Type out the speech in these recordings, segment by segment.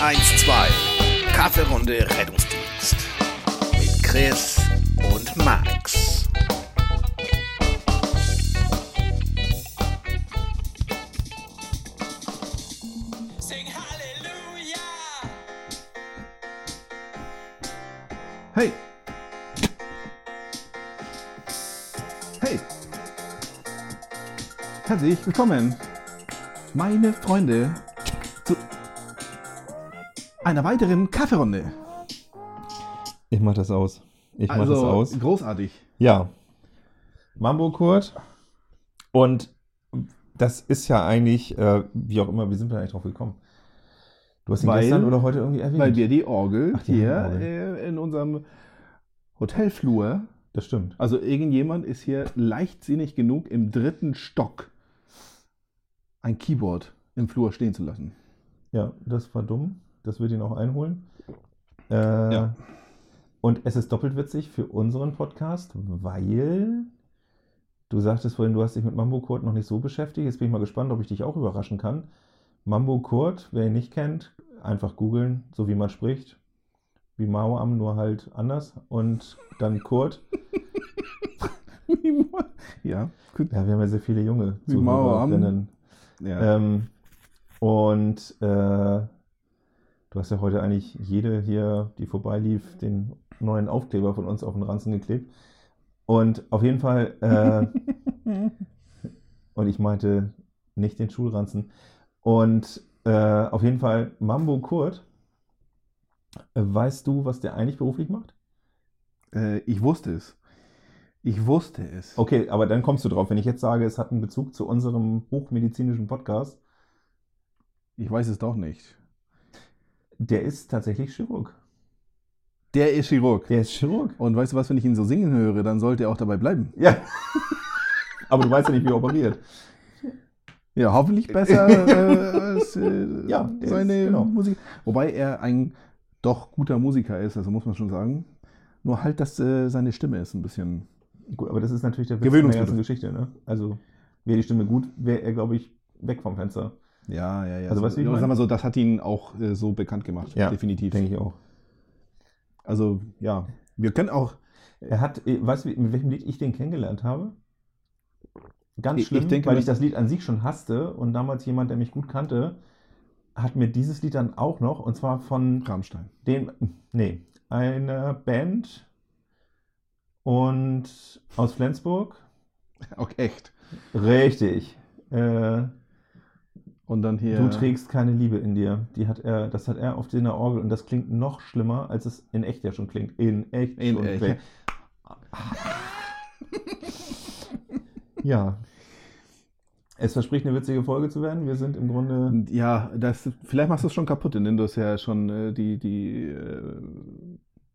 112. Kaffeerunde Rettungsdienst. Mit Chris und Max. Sing Hallelujah! Hey! Hey! Herzlich willkommen, meine Freunde, einer weiteren Kaffeerunde. Ich mach das aus. Ich mach das Also aus. großartig. Ja. Mambo Kurt. Und das ist ja eigentlich, äh, wie auch immer, wie sind wir eigentlich drauf gekommen? Du hast ihn Weil- gestern oder heute irgendwie erwähnt. Weil wir die Orgel Ach, die hier Orgel. äh, in unserem Hotelflur, das stimmt. also irgendjemand ist hier leichtsinnig genug, im dritten Stock ein Keyboard im Flur stehen zu lassen. Ja, das war dumm. Das wird ihn auch einholen. Äh, Ja. Und es ist doppelt witzig für unseren Podcast, weil du sagtest vorhin, du hast dich mit Mambo Kurt noch nicht so beschäftigt. Jetzt bin ich mal gespannt, ob ich dich auch überraschen kann. Mambo Kurt, wer ihn nicht kennt, einfach googeln, so wie man spricht. Wie Mao Am, nur halt anders. Und dann Kurt. ja, gut. Ja, wir haben ja sehr viele junge. Zuhörerinnen. Ja. Ähm, und äh, du hast ja heute eigentlich jede hier, die vorbeilief, den neuen Aufkleber von uns auf den Ranzen geklebt. Und auf jeden Fall, äh, und ich meinte nicht den Schulranzen. Und äh, auf jeden Fall, Mambo Kurt, äh, weißt du, was der eigentlich beruflich macht? Äh, ich wusste es. Ich wusste es. Okay, aber dann kommst du drauf. Wenn ich jetzt sage, es hat einen Bezug zu unserem hochmedizinischen Podcast, Ich weiß es doch nicht. Der ist tatsächlich Chirurg. Der ist Chirurg. Der ist Chirurg. Und weißt du was, wenn ich ihn so singen höre, dann sollte er auch dabei bleiben. Ja. Aber du weißt ja nicht, wie er operiert. Ja, hoffentlich besser äh, als äh, Ja, seine ist- genau. Musik. Wobei er ein doch guter Musiker ist, also muss man schon sagen. Nur halt, dass äh, seine Stimme ist ein bisschen. Gut, aber das ist natürlich der Witz der ganzen Geschichte. Ne? Also, wäre die Stimme gut, wäre er, glaube ich, weg vom Fenster. Ja, ja, ja. Also, weißt du, ich meine? sag mal so, das hat ihn auch äh, so bekannt gemacht. Ja, definitiv. Denke ich auch. Also, ja. Wir können auch. Er hat, äh, weißt du, mit welchem Lied ich den kennengelernt habe? Ganz schlimm, ich denke, weil ich das Lied an sich schon hasste und damals jemand, der mich gut kannte, hat mir dieses Lied dann auch noch, und zwar von Rammstein. dem, nee, einer Band und aus Flensburg. Auch echt. Richtig. Äh, Und dann hier. Du trägst keine Liebe in dir. Die hat er, das hat er auf der Orgel und das klingt noch schlimmer, als es in echt ja schon klingt. In echt In schon echt. klingt. Ja. Es verspricht eine witzige Folge zu werden. Wir sind im Grunde. Ja, das, vielleicht machst du es schon kaputt, indem du es ja schon äh, die, die, äh,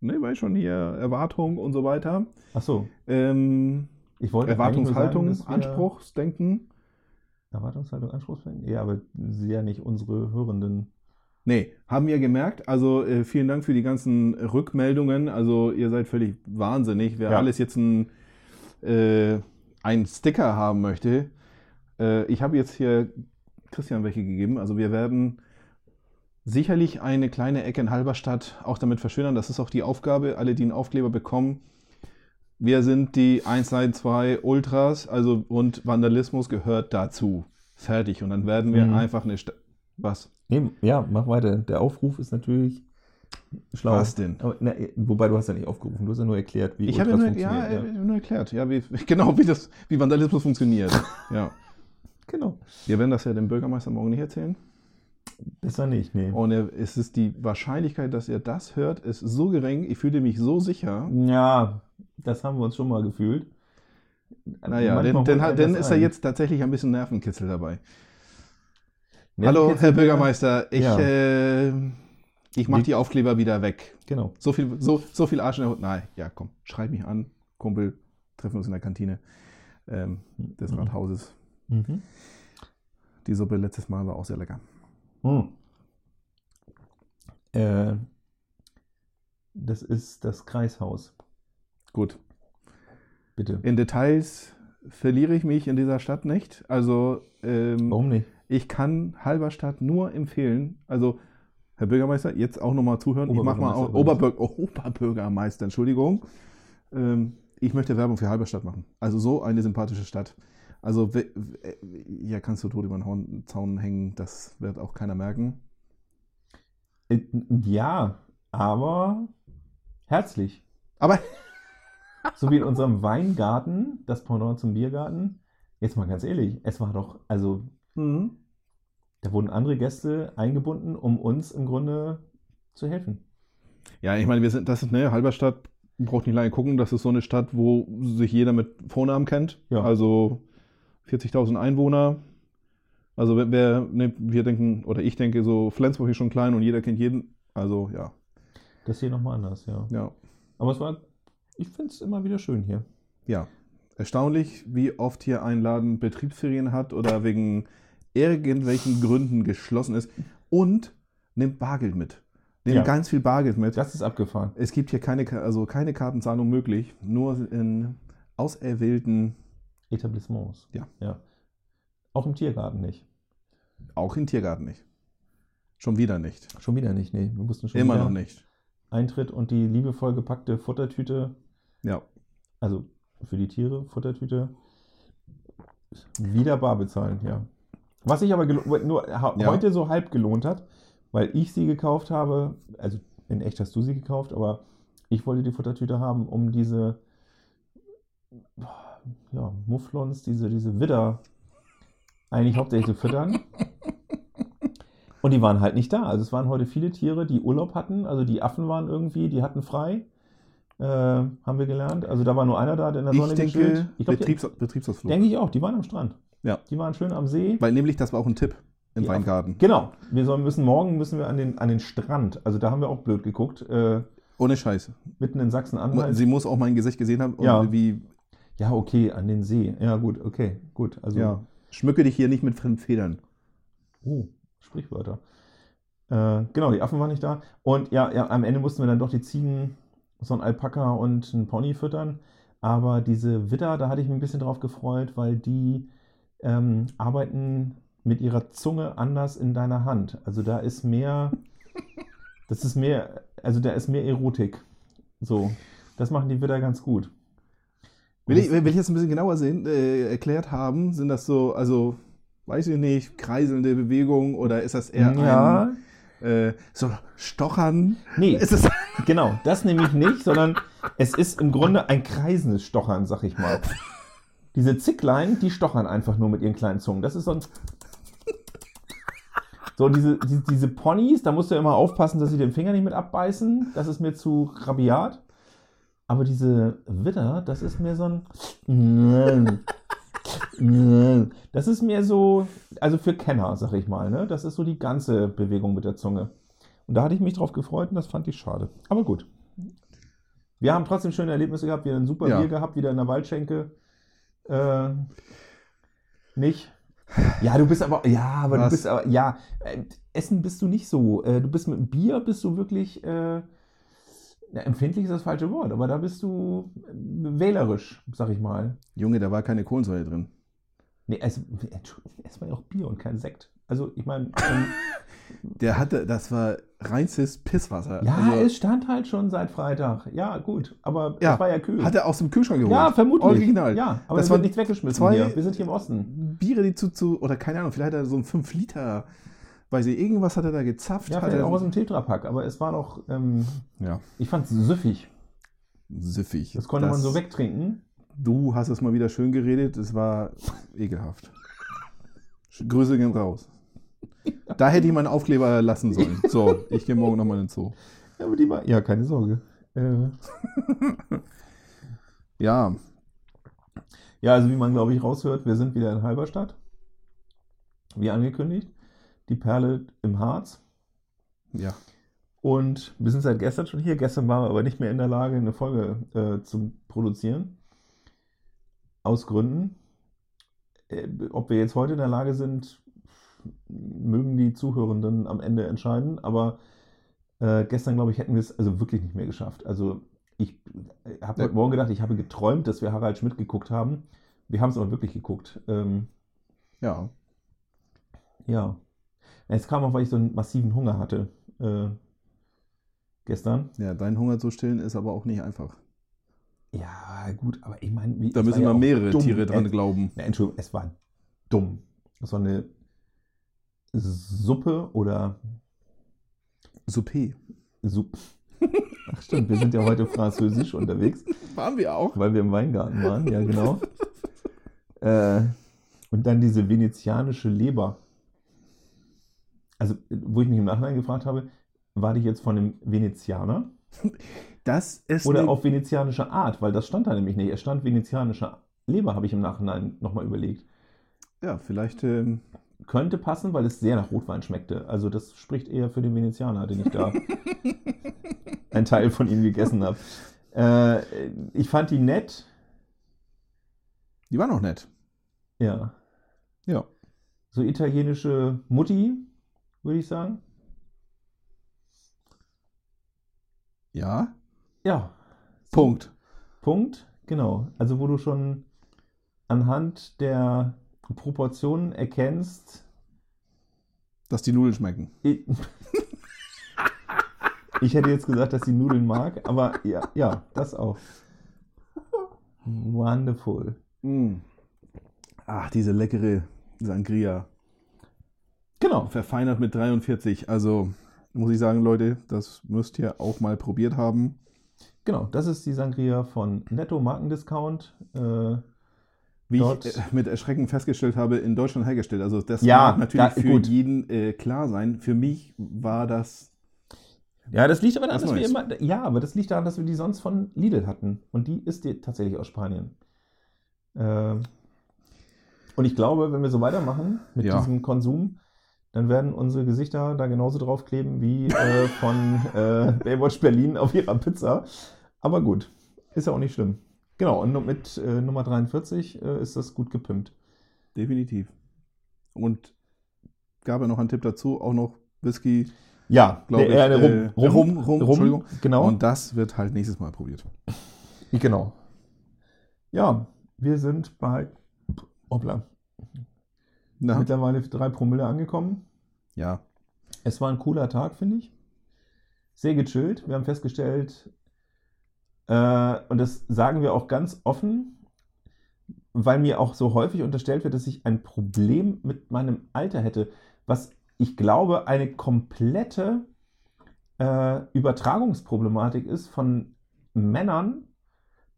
ne, weil schon hier Erwartung und so weiter. Ach so. Ähm, Ich wollte Erwartungshaltung, sagen, Anspruchsdenken. Erwartungshaltung, Anspruchsdenken? Ja, aber sie ja nicht unsere Hörenden. Nee, haben wir gemerkt. Also äh, vielen Dank für die ganzen Rückmeldungen. Also ihr seid völlig wahnsinnig. Wer Ja. alles jetzt ein, äh, einen Sticker haben möchte. Äh, ich habe jetzt hier Christian welche gegeben. Also wir werden sicherlich eine kleine Ecke in Halberstadt auch damit verschönern. Das ist auch die Aufgabe. Alle, die einen Aufkleber bekommen. Wir sind die 112 Ultras, also und Vandalismus gehört dazu. Fertig. Und dann werden wir Mhm. einfach eine Sta Was? Nee, ja, mach weiter. Der Aufruf ist natürlich schlau. Was denn? Aber, na, wobei du hast ja nicht aufgerufen, du hast ja nur erklärt, wie Ich habe ja Ultras nur, ja, funktionieren. äh, nur erklärt, ja, wie, genau wie, das, wie Vandalismus funktioniert. ja. Genau. Wir werden das ja dem Bürgermeister morgen nicht erzählen. Besser nicht, nee. Und er, es ist die Wahrscheinlichkeit, dass er das hört, ist so gering. Ich fühle mich so sicher. Ja, das haben wir uns schon mal gefühlt. Naja, denn, denn, denn ist er jetzt tatsächlich ein bisschen Nervenkitzel dabei. Nee, Hallo, Herr Bürgermeister, ich, Ja. äh, ich mache die Aufkleber wieder weg. Genau. So viel, so, so viel Arsch in der Hut. Nein, ja, komm, schreib mich an, Kumpel, treffen wir uns in der Kantine ähm, des Mhm. Rathauses. Mhm. Die Suppe letztes Mal war auch sehr lecker. Hm. Äh, das ist das Kreishaus. Gut. Bitte. In Details verliere ich mich in dieser Stadt nicht. Also ähm, Warum nicht? ich kann Halberstadt nur empfehlen. Also Herr Bürgermeister, jetzt auch nochmal zuhören. Ich mach mal auch Oberbürgermeister Oberbür oh, Oberbürgermeister, Entschuldigung. Ähm, ich möchte Werbung für Halberstadt machen. Also so eine sympathische Stadt. Also ja, kannst du tot über den Zaun hängen, das wird auch keiner merken. Äh, Ja, aber herzlich. Aber So wie in unserem Weingarten, das Pendant zum Biergarten. Jetzt mal ganz ehrlich, es war doch, also Mhm. da wurden andere Gäste eingebunden, um uns im Grunde zu helfen. ja, ich meine, wir sind, das ist ne Halberstadt. Braucht nicht lange gucken. Das ist so eine Stadt, wo sich jeder mit Vornamen kennt. Ja. Also 40.000 Einwohner. Also wer, wer ne, wir denken oder ich denke so Flensburg ist schon klein und jeder kennt jeden. Also ja, Das hier nochmal anders, ja. ja, Aber es war, ich finde es immer wieder schön hier. ja. Erstaunlich, wie oft hier ein Laden Betriebsferien hat oder wegen irgendwelchen Gründen geschlossen ist und nimmt Bargeld mit. Nimmt Ja. ganz viel Bargeld mit. Das ist abgefahren. Es gibt hier keine, also keine Kartenzahlung möglich, nur in auserwählten, Etablissements. Ja. ja. Auch im Tiergarten nicht. auch im Tiergarten nicht. Schon wieder nicht. Schon wieder nicht, nee. Wir mussten schon Immer noch nicht. Eintritt und die liebevoll gepackte Futtertüte, Ja. also für die Tiere, Futtertüte, wieder bar bezahlen, ja. Was sich aber nur Ja. heute so halb gelohnt hat, weil ich sie gekauft habe, also in echt hast du sie gekauft, aber ich wollte die Futtertüte haben, um diese ja, Mufflons, diese, diese Widder eigentlich hauptsächlich zu füttern. Und die waren halt nicht da. Also es waren heute viele Tiere, die Urlaub hatten. Also die Affen waren irgendwie, die hatten frei. Äh, haben wir gelernt. Also da war nur einer da, der in der Sonne Ich denke, gechillt. Ich glaube, Betriebs Betriebsausflug. denke ich auch. Die waren am Strand. Ja. Die waren schön am See. Weil nämlich, das war auch ein Tipp im Die Weingarten. Genau. Wir sollen, müssen morgen müssen wir an den, an den Strand. Also da haben wir auch blöd geguckt. Äh, Ohne Scheiße. mitten in Sachsen-Anhalt. Sie muss auch mein Gesicht gesehen haben. Ja. Wie, Ja, okay, an den See. Ja, gut, okay, gut. Also, ja. Schmücke dich hier nicht mit fremden Federn. oh, Sprichwörter. Äh, genau, die Affen waren nicht da. Und ja, ja, am Ende mussten wir dann doch die Ziegen, so ein Alpaka und ein Pony füttern. Aber diese Widder, da hatte ich mich ein bisschen drauf gefreut, weil die ähm, arbeiten mit ihrer Zunge anders in deiner Hand. Also da ist mehr, das ist mehr, also da ist mehr Erotik. So, das machen die Widder ganz gut. Will ich, will ich jetzt ein bisschen genauer sehen, äh, erklärt haben, sind das so, also, weiß ich nicht, kreiselnde Bewegungen oder ist das eher ja, ein, äh, so Stochern? nee, Ist es, Genau, das nämlich nicht, sondern es ist im Grunde ein kreisendes Stochern, sag ich mal. Diese Zicklein, die stochern einfach nur mit ihren kleinen Zungen. Das ist so ein. So, diese, diese, diese Ponys, da musst du ja immer aufpassen, dass sie den Finger nicht mit abbeißen. Das ist mir zu rabiat. Aber diese Widder, das ist mehr so ein. Das ist mehr so, also für Kenner, sag ich mal. Ne? Das ist so die ganze Bewegung mit der Zunge. Und da hatte ich mich drauf gefreut und das fand ich schade. Aber gut. Wir haben trotzdem schöne Erlebnisse gehabt. Wir haben ein super Ja. Bier gehabt, wieder in der Waldschenke. Äh, nicht? Ja, du bist aber, ja, aber Was? du bist aber, ja, äh, Essen bist du nicht so. Äh, du bist mit dem Bier, bist du wirklich, äh, na, empfindlich ist das falsche Wort, aber da bist du äh, wählerisch, sag ich mal. Junge, da war keine Kohlensäure drin. Nee, es, es war ja auch Bier und kein Sekt. Also, ich meine, ähm, Der hatte, das war reinstes Pisswasser. ja, also, es stand halt schon seit Freitag. Ja, gut, aber Ja, es war ja kühl. hat er aus dem Kühlschrank geholt. ja, vermutlich. Original. Ja, aber Das wird nichts weggeschmissen zwei- hier. Wir sind hier im Osten. Biere, die zu, zu, oder keine Ahnung, vielleicht hat er so ein 5 Liter, weiß ich, irgendwas hat er da gezapft. Ja, hat er, auch aus dem Tetrapack, aber es war noch, ähm, ja, ich fand es süffig. süffig. Das konnte man so wegtrinken. Du hast es mal wieder schön geredet, es war ekelhaft. Grüße gehen raus. Da hätte ich meinen Aufkleber lassen sollen. So, ich gehe morgen nochmal in den Zoo. Ja, aber die war, ja, keine Sorge. Äh, Ja, ja, also wie man, glaube ich, raushört, wir sind wieder in Halberstadt. Wie angekündigt. Die Perle im Harz. ja. Und wir sind seit gestern schon hier. Gestern waren wir aber nicht mehr in der Lage, eine Folge äh, zu produzieren. Aus Gründen. Äh, ob wir jetzt heute in der Lage sind, mögen die Zuhörenden am Ende entscheiden. Aber äh, gestern, glaube ich, hätten wir es also wirklich nicht mehr geschafft. Also ich habe Ja. heute Morgen gedacht, ich habe geträumt, dass wir Harald Schmidt geguckt haben. Wir haben es aber wirklich geguckt. Ähm, Ja. ja. Es kam auch, weil ich so einen massiven Hunger hatte. äh, gestern. Ja, deinen Hunger zu stillen ist aber auch nicht einfach. Ja, gut, aber ich meine, wie- Da es müssen war ja mehrere dumm. Tiere dran Äh, glauben. Na, Entschuldigung, es war dumm. Es war eine Suppe oder Souper. Suppe. Ach stimmt, wir sind ja heute französisch unterwegs, Waren wir auch? weil wir im Weingarten waren, ja genau. äh, und dann diese venezianische Leber. Also, wo ich mich im Nachhinein gefragt habe, war die jetzt von einem Venezianer Das ist oder auf venezianische Art? Weil das stand da nämlich nicht. Es stand venezianische Leber, habe ich im Nachhinein nochmal überlegt. Ja, vielleicht. Ähm, Könnte passen, weil es sehr nach Rotwein schmeckte. Also das spricht eher für den Venezianer, den ich da einen Teil von ihm gegessen habe. Äh, ich fand die nett. die war noch nett. Ja. Ja. So italienische Mutti, würde ich sagen. Ja. Ja. Punkt. Punkt. Genau. Also wo du schon anhand der Proportionen erkennst, Dass die Nudeln schmecken. ich, ich hätte jetzt gesagt, dass sie Nudeln mag, aber ja, ja, das auch. Wonderful. Mm. Ach, diese leckere Sangria. Genau. Verfeinert mit 43. Also muss ich sagen, Leute, das müsst ihr auch mal probiert haben. Genau, das ist die Sangria von Netto Markendiscount. Äh, Wie Dort- ich äh, mit Erschrecken festgestellt habe, in Deutschland hergestellt. Also das Ja, mag natürlich da- für gut. jeden äh, klar sein. Für mich war das. ja, das liegt aber daran, dass wir immer, ja, aber das liegt daran, dass wir die sonst von Lidl hatten. Und die ist die tatsächlich aus Spanien. Ähm, und ich glaube, wenn wir so weitermachen mit Ja. diesem Konsum, dann werden unsere Gesichter da genauso draufkleben wie äh, von äh, Baywatch Berlin auf ihrer Pizza. Aber gut, ist ja auch nicht schlimm. Genau, und mit äh, Nummer 43 äh, ist das gut gepimpt. Definitiv. Und gab ja noch einen Tipp dazu, auch noch Whisky, Ja, glaube ich. äh, äh, rum, rum, rum, rum, Entschuldigung. Genau. Und das wird halt nächstes Mal probiert. Genau. Ja, wir sind bei hoppla, Na, mittlerweile drei Promille angekommen. ja. Es war ein cooler Tag, finde ich. Sehr gechillt. Wir haben festgestellt, äh, und das sagen wir auch ganz offen, weil mir auch so häufig unterstellt wird, dass ich ein Problem mit meinem Alter hätte, was ich glaube eine komplette äh, Übertragungsproblematik ist von Männern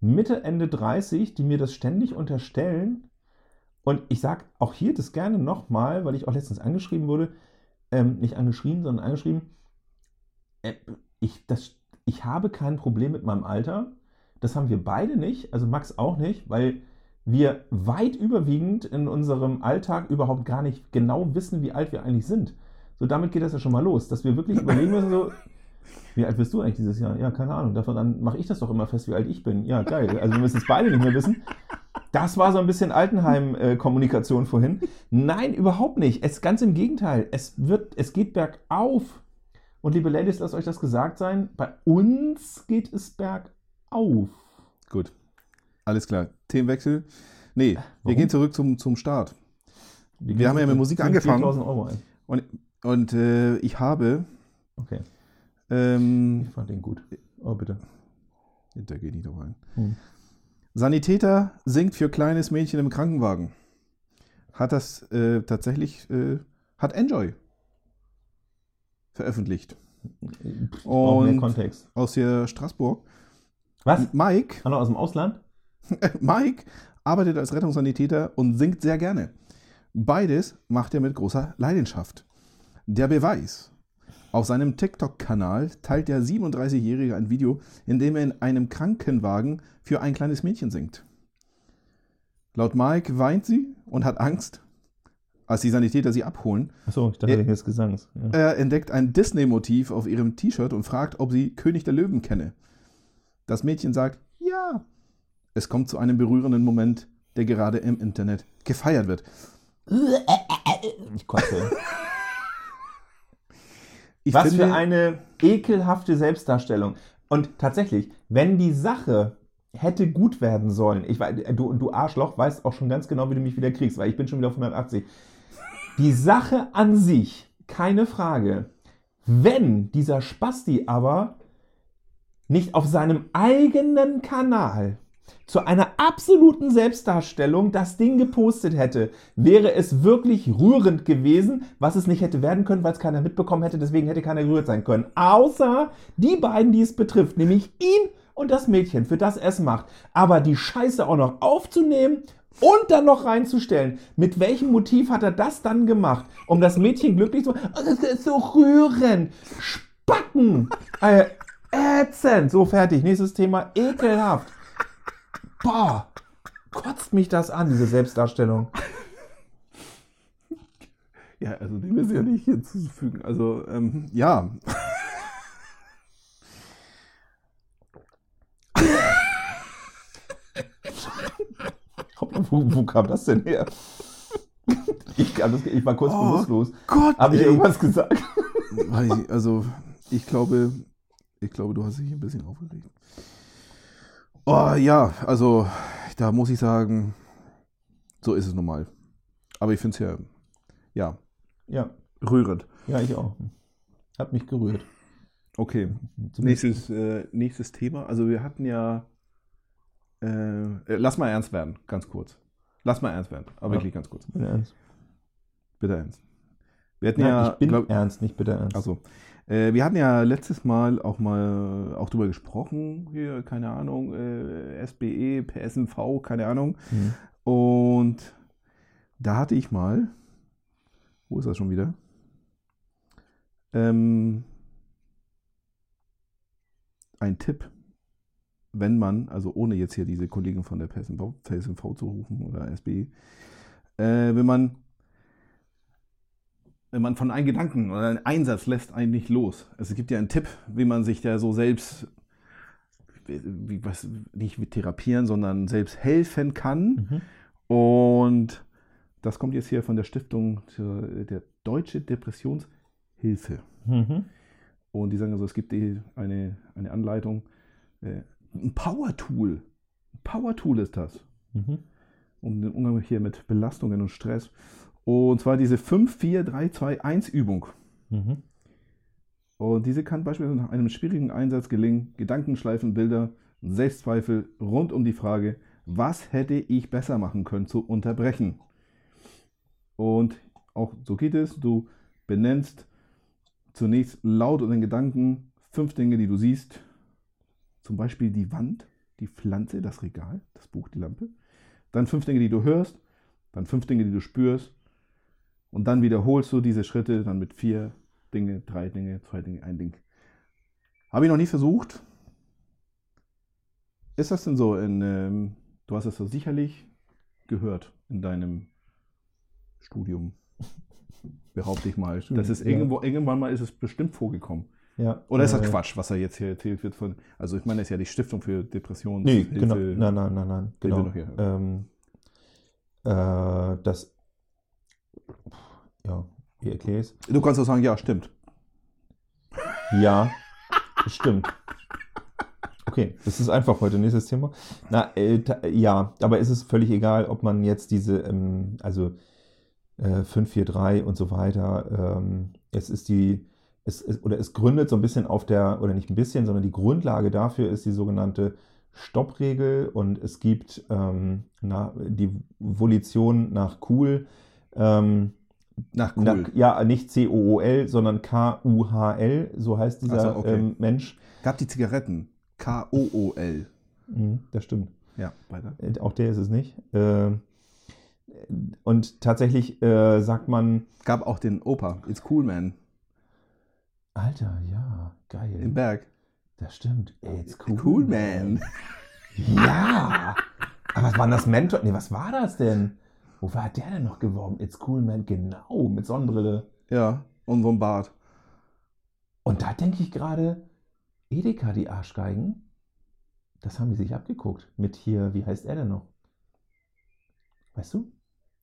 Mitte, Ende 30, die mir das ständig unterstellen. Und ich sage auch hier das gerne nochmal, weil ich auch letztens angeschrieben wurde, ähm, nicht angeschrieben, sondern angeschrieben, äh, ich, das, ich habe kein Problem mit meinem Alter. Das haben wir beide nicht, also Max auch nicht, weil wir weit überwiegend in unserem Alltag überhaupt gar nicht genau wissen, wie alt wir eigentlich sind. So, damit geht das ja schon mal los, dass wir wirklich überlegen müssen, so, wie alt bist du eigentlich dieses Jahr? Ja, keine Ahnung. Daran mache ich das doch immer fest, wie alt ich bin. Ja, geil. Also wir müssen es beide nicht mehr wissen. Das war so ein bisschen Altenheim-Kommunikation vorhin. Nein, überhaupt nicht. Es ganz im Gegenteil. Es wird, es geht bergauf. Und liebe Ladies, lasst euch das gesagt sein. Bei uns geht es bergauf. Gut. Alles klar. Themenwechsel. Nee, wir Warum? gehen zurück zum, zum Start. Wir, Wir haben ja mit Musik angefangen. 4000 Euro ein. Und, und äh, ich habe. Okay, Ähm, ich fand den gut. Oh, bitte. der geht nicht drauf ein. Hm. Sanitäter singt für kleines Mädchen im Krankenwagen. Hat das äh, tatsächlich. Äh, hat Enjoy veröffentlicht. Und- Kontext. Aus der Straßburg. Was? Mike Hallo aus dem Ausland? Mike arbeitet als Rettungssanitäter und singt sehr gerne. Beides macht er mit großer Leidenschaft. Der Beweis. Auf seinem TikTok-Kanal teilt der 37-Jährige ein Video, in dem er in einem Krankenwagen für ein kleines Mädchen singt. Laut Mike weint sie und hat Angst, als die Sanitäter sie abholen. Achso, ich dachte Äh, wegen des Gesangs. Ja. Er entdeckt ein Disney-Motiv auf ihrem T-Shirt und fragt, ob sie König der Löwen kenne. Das Mädchen sagt, ja. Es kommt zu einem berührenden Moment, der gerade im Internet gefeiert wird. Ich kotze. Ich Was finde, für eine ekelhafte Selbstdarstellung. Und tatsächlich, wenn die Sache hätte gut werden sollen, ich du, du Arschloch weißt auch schon ganz genau, wie du mich wieder kriegst, weil ich bin schon wieder auf 180. Die Sache an sich, keine Frage. Wenn dieser Spasti aber nicht auf seinem eigenen Kanal zu einer absoluten Selbstdarstellung das Ding gepostet hätte, wäre es wirklich rührend gewesen, was es nicht hätte werden können, weil es keiner mitbekommen hätte, deswegen hätte keiner gerührt sein können. Außer die beiden, die es betrifft, nämlich ihn und das Mädchen, für das er es macht. Aber die Scheiße auch noch aufzunehmen und dann noch reinzustellen. Mit welchem Motiv hat er das dann gemacht? Um das Mädchen glücklich zu machen? Oh, das ist so rührend. Spacken. Äh, ätzend. So, fertig. Nächstes Thema. Ekelhaft. Boah. Kotzt mich das an, diese Selbstdarstellung. Ja, also dem ist ja nicht hinzuzufügen. Also, ähm, ja. Wo, wo kam das denn her? Ich, das- ich war kurz Oh bewusstlos. Gott, Habe ich ey. irgendwas gesagt? Also, ich glaube, ich glaube, du hast dich ein bisschen aufgeregt. Oh ja, also, da muss ich sagen, so ist es nun mal. Aber ich finde es ja, ja, Ja, rührend. ja, ich auch. Hat mich gerührt. Okay, nächstes, äh, nächstes Thema. Also, wir hatten ja, äh, äh, lass mal ernst werden, ganz kurz. Lass mal ernst werden, aber Ja. wirklich ganz kurz. Bin ernst. Bitte ernst. Wir hatten Nein, ja, ich bin glaub- ernst, nicht bitte ernst. Also, äh, wir hatten ja letztes Mal auch mal auch drüber gesprochen, hier, keine Ahnung, äh, SBE, PSNV, keine Ahnung. Mhm. Und da hatte ich mal, wo ist das schon wieder? Ähm, ein Tipp, wenn man, also ohne jetzt hier diese Kollegen von der PSNV, PSNV zu rufen oder SBE, äh, wenn man man von einem Gedanken oder einem Einsatz lässt einen nicht los. Also es gibt ja einen Tipp, wie man sich da so selbst, wie, was, nicht mit therapieren, sondern selbst helfen kann. Mhm. Und das kommt jetzt hier von der Stiftung der Deutsche Depressionshilfe. Mhm. Und die sagen also, es gibt eine, eine Anleitung, äh, ein Power-Tool. Ein Power-Tool ist das Mhm. um den Umgang hier mit Belastungen und Stress. Und zwar diese 5-4-3-2-1-Übung. Mhm. Und diese kann beispielsweise nach einem schwierigen Einsatz gelingen, Gedankenschleifen, Bilder, Selbstzweifel rund um die Frage, was hätte ich besser machen können, zu unterbrechen. Und auch so geht es, du benennst zunächst laut und in Gedanken fünf Dinge, die du siehst. Zum Beispiel die Wand, die Pflanze, das Regal, das Buch, die Lampe. Dann fünf Dinge, die du hörst. Dann fünf Dinge, die du spürst. Und dann wiederholst du diese Schritte dann mit vier Dinge, drei Dinge, zwei Dinge, ein Ding. Habe ich noch nie versucht. Ist das denn so in, ähm, du hast es doch sicherlich gehört in deinem Studium, behaupte ich mal. Studium, Das ist ja. irgendwo, irgendwann mal ist es bestimmt vorgekommen. Ja. Oder ist das äh, Quatsch, was da jetzt hier erzählt wird von, also ich meine, das ist ja die Stiftung für Depressionen. Nee, genau. Nein, nein, nein, nein. Genau. Ähm, äh, das. Ja, wie erkläre ich es? Du kannst doch sagen, ja, stimmt. Ja, stimmt. Okay, das ist einfach heute. Nächstes Thema. Na, äh, ja, aber ist es völlig egal, ob man jetzt diese, ähm, also äh, 543 und so weiter, ähm, es ist die, es, es, oder es gründet so ein bisschen auf der, oder nicht ein bisschen, sondern die Grundlage dafür ist die sogenannte Stoppregel und es gibt ähm, na, die Volition nach Cool. Ähm, Nach cool. na, ja, nicht C-O-O-L, sondern K-U-H-L, so heißt dieser so, okay. ähm, Mensch. Gab die Zigaretten. K-O-O-L. Mhm, das stimmt. Ja, weiter. Äh, Auch der ist es nicht. Ähm, und tatsächlich äh, sagt man, Gab auch den Opa, It's Cool Man, Alter, ja, geil. im Berg. Das stimmt. It's cool. Cool Man. Ja. Aber was war das Mentor? Nee, was war das denn? Wofür hat der denn noch geworben? It's cool, man. Genau, mit Sonnenbrille. Ja, und so ein Bart. Und da denke ich gerade, Edeka, die Arschgeigen, das haben die sich abgeguckt. Mit hier, wie heißt er denn noch? Weißt du?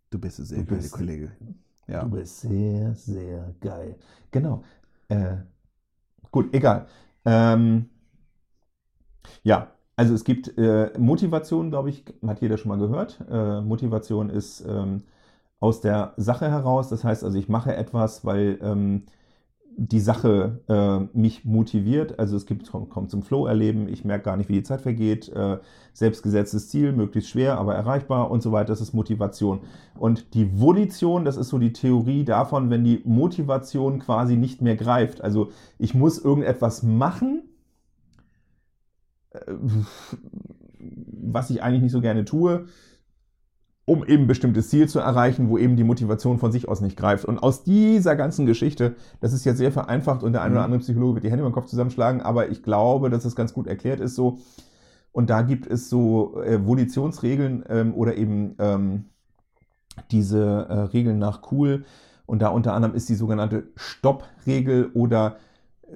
Du bist ein sehr Du bist- Kollege. Ja. Du bist sehr, sehr geil. Genau. Äh, gut, egal. Ähm, ja, also es gibt äh, Motivation, glaube ich, hat jeder schon mal gehört. Äh, Motivation ist ähm, aus der Sache heraus. Das heißt also, ich mache etwas, weil ähm, die Sache äh, mich motiviert. Also es gibt, kommt zum Flow-Erleben, ich merke gar nicht, wie die Zeit vergeht. Äh, selbstgesetztes Ziel, möglichst schwer, aber erreichbar und so weiter, das ist Motivation. Und die Volition, das ist so die Theorie davon, wenn die Motivation quasi nicht mehr greift. Also ich muss irgendetwas machen, was ich eigentlich nicht so gerne tue, um eben ein bestimmtes Ziel zu erreichen, wo eben die Motivation von sich aus nicht greift. Und aus dieser ganzen Geschichte, das ist jetzt sehr vereinfacht und der ein oder Mhm. andere Psychologe wird die Hände über den Kopf zusammenschlagen, aber ich glaube, dass es ganz gut erklärt ist so. Und da gibt es so äh, Volitionsregeln ähm, oder eben ähm, diese äh, Regeln nach Cool. Und da unter anderem ist die sogenannte Stoppregel oder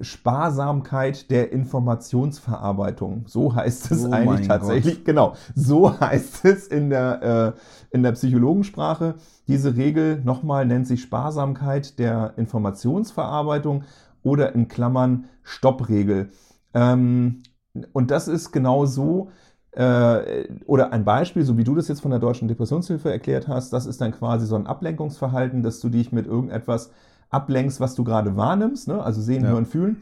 Sparsamkeit der Informationsverarbeitung. So heißt es Oh eigentlich tatsächlich. Genau, so heißt es in der, äh, in der Psychologensprache. Diese Regel nochmal nennt sich Sparsamkeit der Informationsverarbeitung oder in Klammern Stoppregel. Ähm, und das ist genau so, äh, oder ein Beispiel, so wie du das jetzt von der Deutschen Depressionshilfe erklärt hast, das ist dann quasi so ein Ablenkungsverhalten, dass du dich mit irgendetwas ablenkst, was du gerade wahrnimmst, ne? also sehen, Ja. hören, fühlen,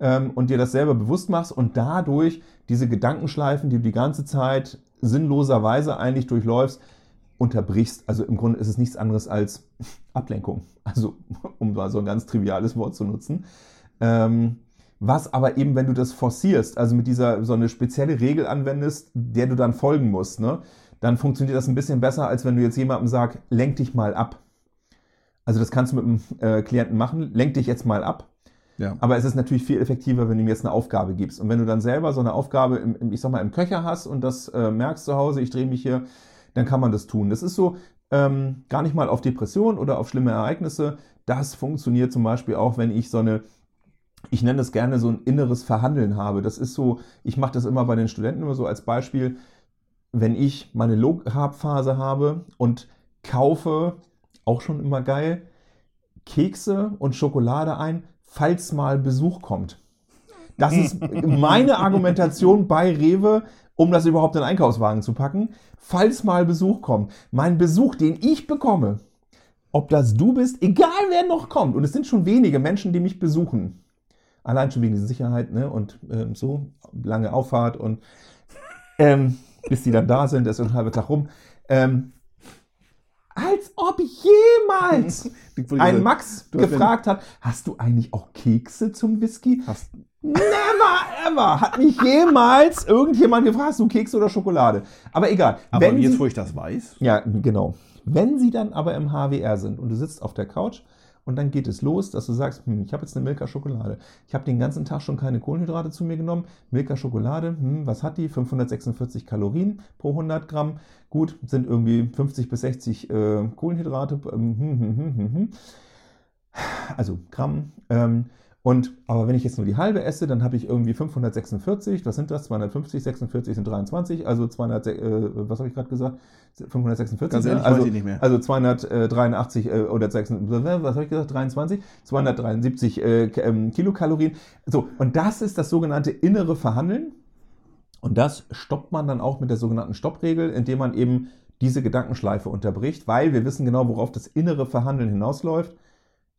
ähm, und dir das selber bewusst machst und dadurch diese Gedankenschleifen, die du die ganze Zeit sinnloserweise eigentlich durchläufst, unterbrichst. Also im Grunde ist es nichts anderes als Ablenkung. Also um mal so ein ganz triviales Wort zu nutzen. Ähm, was aber eben, wenn du das forcierst, also mit dieser so eine spezielle Regel anwendest, der du dann folgen musst, ne, dann funktioniert das ein bisschen besser, als wenn du jetzt jemandem sagst, lenk dich mal ab. Also das kannst du mit einem äh, Klienten machen, lenk dich jetzt mal ab. Ja. Aber es ist natürlich viel effektiver, wenn du ihm jetzt eine Aufgabe gibst. Und wenn du dann selber so eine Aufgabe im, im ich sag mal, im Köcher hast und das äh, merkst zu Hause, ich drehe mich hier, dann kann man das tun. Das ist so ähm, gar nicht mal auf Depression oder auf schlimme Ereignisse. Das funktioniert zum Beispiel auch, wenn ich so eine ich nenne das gerne so ein inneres Verhandeln habe. Das ist so, ich mache das immer bei den Studenten immer so als Beispiel, wenn ich meine Low-Carb-Phase habe und kaufe, auch schon immer geil, Kekse und Schokolade ein, falls mal Besuch kommt. Das ist meine Argumentation bei Rewe, um das überhaupt in den Einkaufswagen zu packen. Falls mal Besuch kommt. Mein Besuch, den ich bekomme, ob das du bist, egal wer noch kommt, und es sind schon wenige Menschen, die mich besuchen. Allein schon wegen dieser Sicherheit ne? und ähm, so, lange Auffahrt und ähm, bis die dann da sind, ist ein halber Tag rum. Ähm, als ob jemals ein Max gefragt hat, hast du eigentlich auch Kekse zum Whisky? Hast, Never ever hat mich jemals irgendjemand gefragt, hast du Kekse oder Schokolade? Aber egal. aber Wenn jetzt, wo ich das weiß, ja, genau. Wenn sie dann aber im HWR sind und du sitzt auf der Couch und dann geht es los, dass du sagst, hm, ich habe jetzt eine Milka Schokolade. Ich habe den ganzen Tag schon keine Kohlenhydrate zu mir genommen. Milka Schokolade, hm, was hat die? 546 Kalorien pro 100 Gramm. Gut, sind irgendwie 50 bis 60 äh, Kohlenhydrate. ähm, hm, hm, hm, hm, hm. Also Gramm. Ähm, und, aber wenn ich jetzt nur die halbe esse, dann habe ich irgendwie 546, was sind das? 250, 46 sind 23, also 200, äh, was habe ich gerade gesagt? 546, ganz ehrlich, also, weiß ich nicht mehr. also 283 äh, oder 6, was habe ich gesagt? 23? 273 äh, ähm, Kilokalorien. So, und das ist das sogenannte innere Verhandeln. Und das stoppt man dann auch mit der sogenannten Stoppregel, indem man eben diese Gedankenschleife unterbricht, weil wir wissen genau, worauf das innere Verhandeln hinausläuft.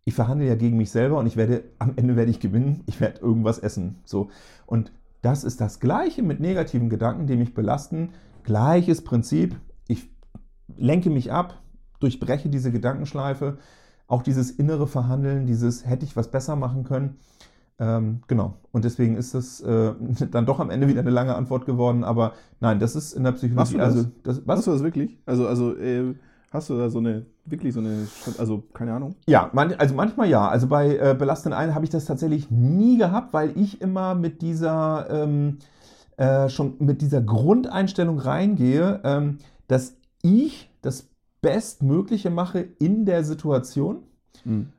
Ich verhandle ja gegen mich selber und ich werde, am Ende werde ich gewinnen, ich werde irgendwas essen. So. Und das ist das Gleiche mit negativen Gedanken, die mich belasten. Gleiches Prinzip. Ich lenke mich ab, durchbreche diese Gedankenschleife. Auch dieses innere Verhandeln, dieses hätte ich was besser machen können. Ähm, genau. Und deswegen ist das äh, dann doch am Ende wieder eine lange Antwort geworden. Aber nein, das ist in der Psychologie. Machst du das? Also, das, was? Hast du das wirklich? Also, also äh, hast du da so eine, wirklich so eine, also keine Ahnung. Ja, man, also manchmal ja. Also bei äh, belastenden Ein habe ich das tatsächlich nie gehabt, weil ich immer mit dieser ähm, äh, schon mit dieser Grundeinstellung reingehe, ähm, dass ich das Bestmögliche mache in der Situation Mhm.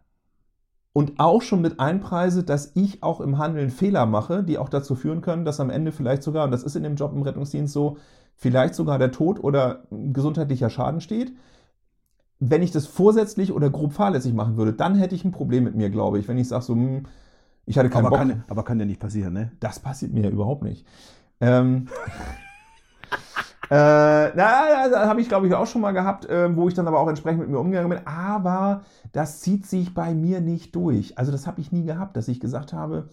und auch schon mit einpreise, dass ich auch im Handeln Fehler mache, die auch dazu führen können, dass am Ende vielleicht sogar, und das ist in dem Job im Rettungsdienst so, vielleicht sogar der Tod oder gesundheitlicher Schaden steht. Wenn ich das vorsätzlich oder grob fahrlässig machen würde, dann hätte ich ein Problem mit mir, glaube ich. Wenn ich sage so, hm, ich hatte keinen Aber Bock. kann, aber kann ja nicht passieren, ne? Das passiert mir überhaupt nicht. Ähm, Äh, na, das habe ich glaube ich auch schon mal gehabt, äh, wo ich dann aber auch entsprechend mit mir umgegangen bin. Aber das zieht sich bei mir nicht durch. Also das habe ich nie gehabt, dass ich gesagt habe,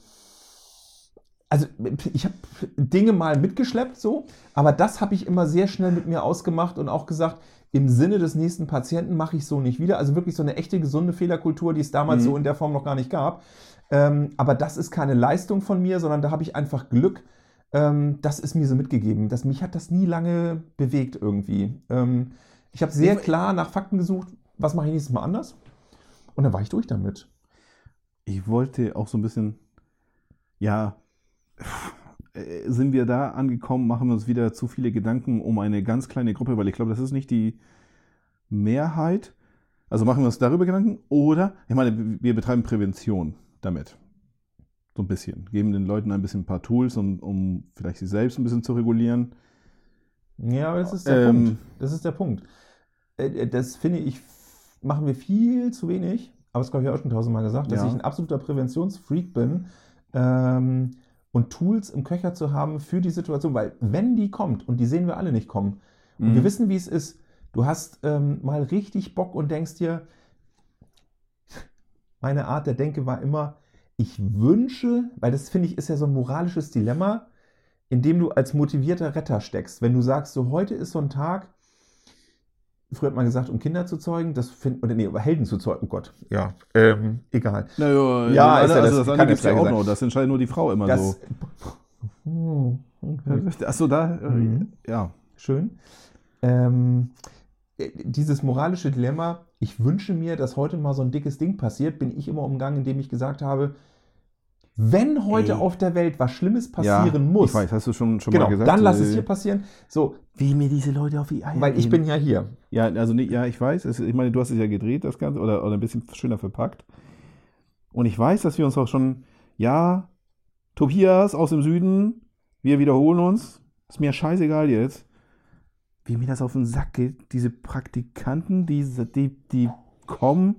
also ich habe Dinge mal mitgeschleppt so, aber das habe ich immer sehr schnell mit mir ausgemacht und auch gesagt, im Sinne des nächsten Patienten mache ich so nicht wieder. Also wirklich so eine echte gesunde Fehlerkultur, die es damals Mhm. so in der Form noch gar nicht gab. Ähm, aber das ist keine Leistung von mir, sondern da habe ich einfach Glück. Ähm, das ist mir so mitgegeben. Das, mich hat das nie lange bewegt irgendwie. Ähm, ich habe sehr klar nach Fakten gesucht, was mache ich nächstes Mal anders? Und dann war ich durch damit. Ich wollte auch so ein bisschen, ja, sind wir da angekommen, machen wir uns wieder zu viele Gedanken um eine ganz kleine Gruppe, weil ich glaube, das ist nicht die Mehrheit. Also machen wir uns darüber Gedanken oder, ich meine, wir betreiben Prävention damit. So ein bisschen. Geben den Leuten ein bisschen ein paar Tools, um, um vielleicht sich selbst ein bisschen zu regulieren. Ja, aber das ist der Ähm, Punkt. Das ist der Punkt. Äh, äh, Das finde ich, machen wir viel zu wenig. Aber das habe ich auch schon tausendmal gesagt, dass Ja. ich ein absoluter Präventionsfreak bin. Ähm, und Tools im Köcher zu haben für die Situation, weil wenn die kommt, und die sehen wir alle nicht kommen, und Mhm. wir wissen, wie es ist, du hast ähm, mal richtig Bock und denkst dir, meine Art der Denke war immer, ich wünsche, weil das finde ich ist ja so ein moralisches Dilemma, in dem du als motivierter Retter steckst. Wenn du sagst, so heute ist so ein Tag, früher hat man gesagt, um Kinder zu zeugen, das find, oder nee, um Helden zu zeugen, oh Gott, ja, ähm, egal. Naja, Ja, ist also ja das, das- das kann andere ja gibt ja auch sein. noch. Das entscheidet nur die Frau immer Das, so. Okay. Achso, da, äh, Mhm. ja. Schön. Ähm, äh, dieses moralische Dilemma, ich wünsche mir, dass heute mal so ein dickes Ding passiert, bin ich immer umgangen, indem ich gesagt habe, wenn heute Ey. auf der Welt was Schlimmes passieren ja, muss, Ich weiß, hast du schon, schon genau, mal gesagt. dann lass es äh, hier passieren. So, Wie mir diese Leute auf die Eier weil ich bin ja hier. Ja, also ja, ich weiß. Es, ich meine, du hast es ja gedreht, das Ganze, oder, oder ein bisschen schöner verpackt. Und ich weiß, dass wir uns auch schon, ja, Tobias aus dem Süden, wir wiederholen uns. Ist mir scheißegal jetzt. Wie mir das auf den Sack geht, diese Praktikanten, die, die, die kommen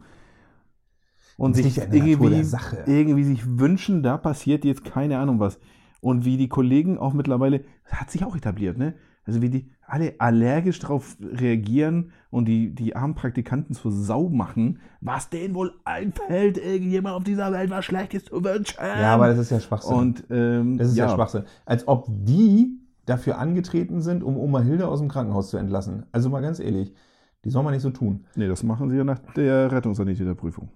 und sich irgendwie, irgendwie sich wünschen, da passiert jetzt keine Ahnung was. Und wie die Kollegen auch mittlerweile, das hat sich auch etabliert, ne? Also wie die alle allergisch darauf reagieren und die, die armen Praktikanten zur Sau machen, was denen wohl einfällt, irgendjemand auf dieser Welt was Schlechtes zu wünschen. Ja, aber das ist ja Schwachsinn. und ähm, das ist ja. Schwachsinn. Als ob die dafür angetreten sind, um Oma Hilde aus dem Krankenhaus zu entlassen. Also mal ganz ehrlich, die soll man nicht so tun. Nee, das machen sie ja nach der Rettungssanitäterprüfung.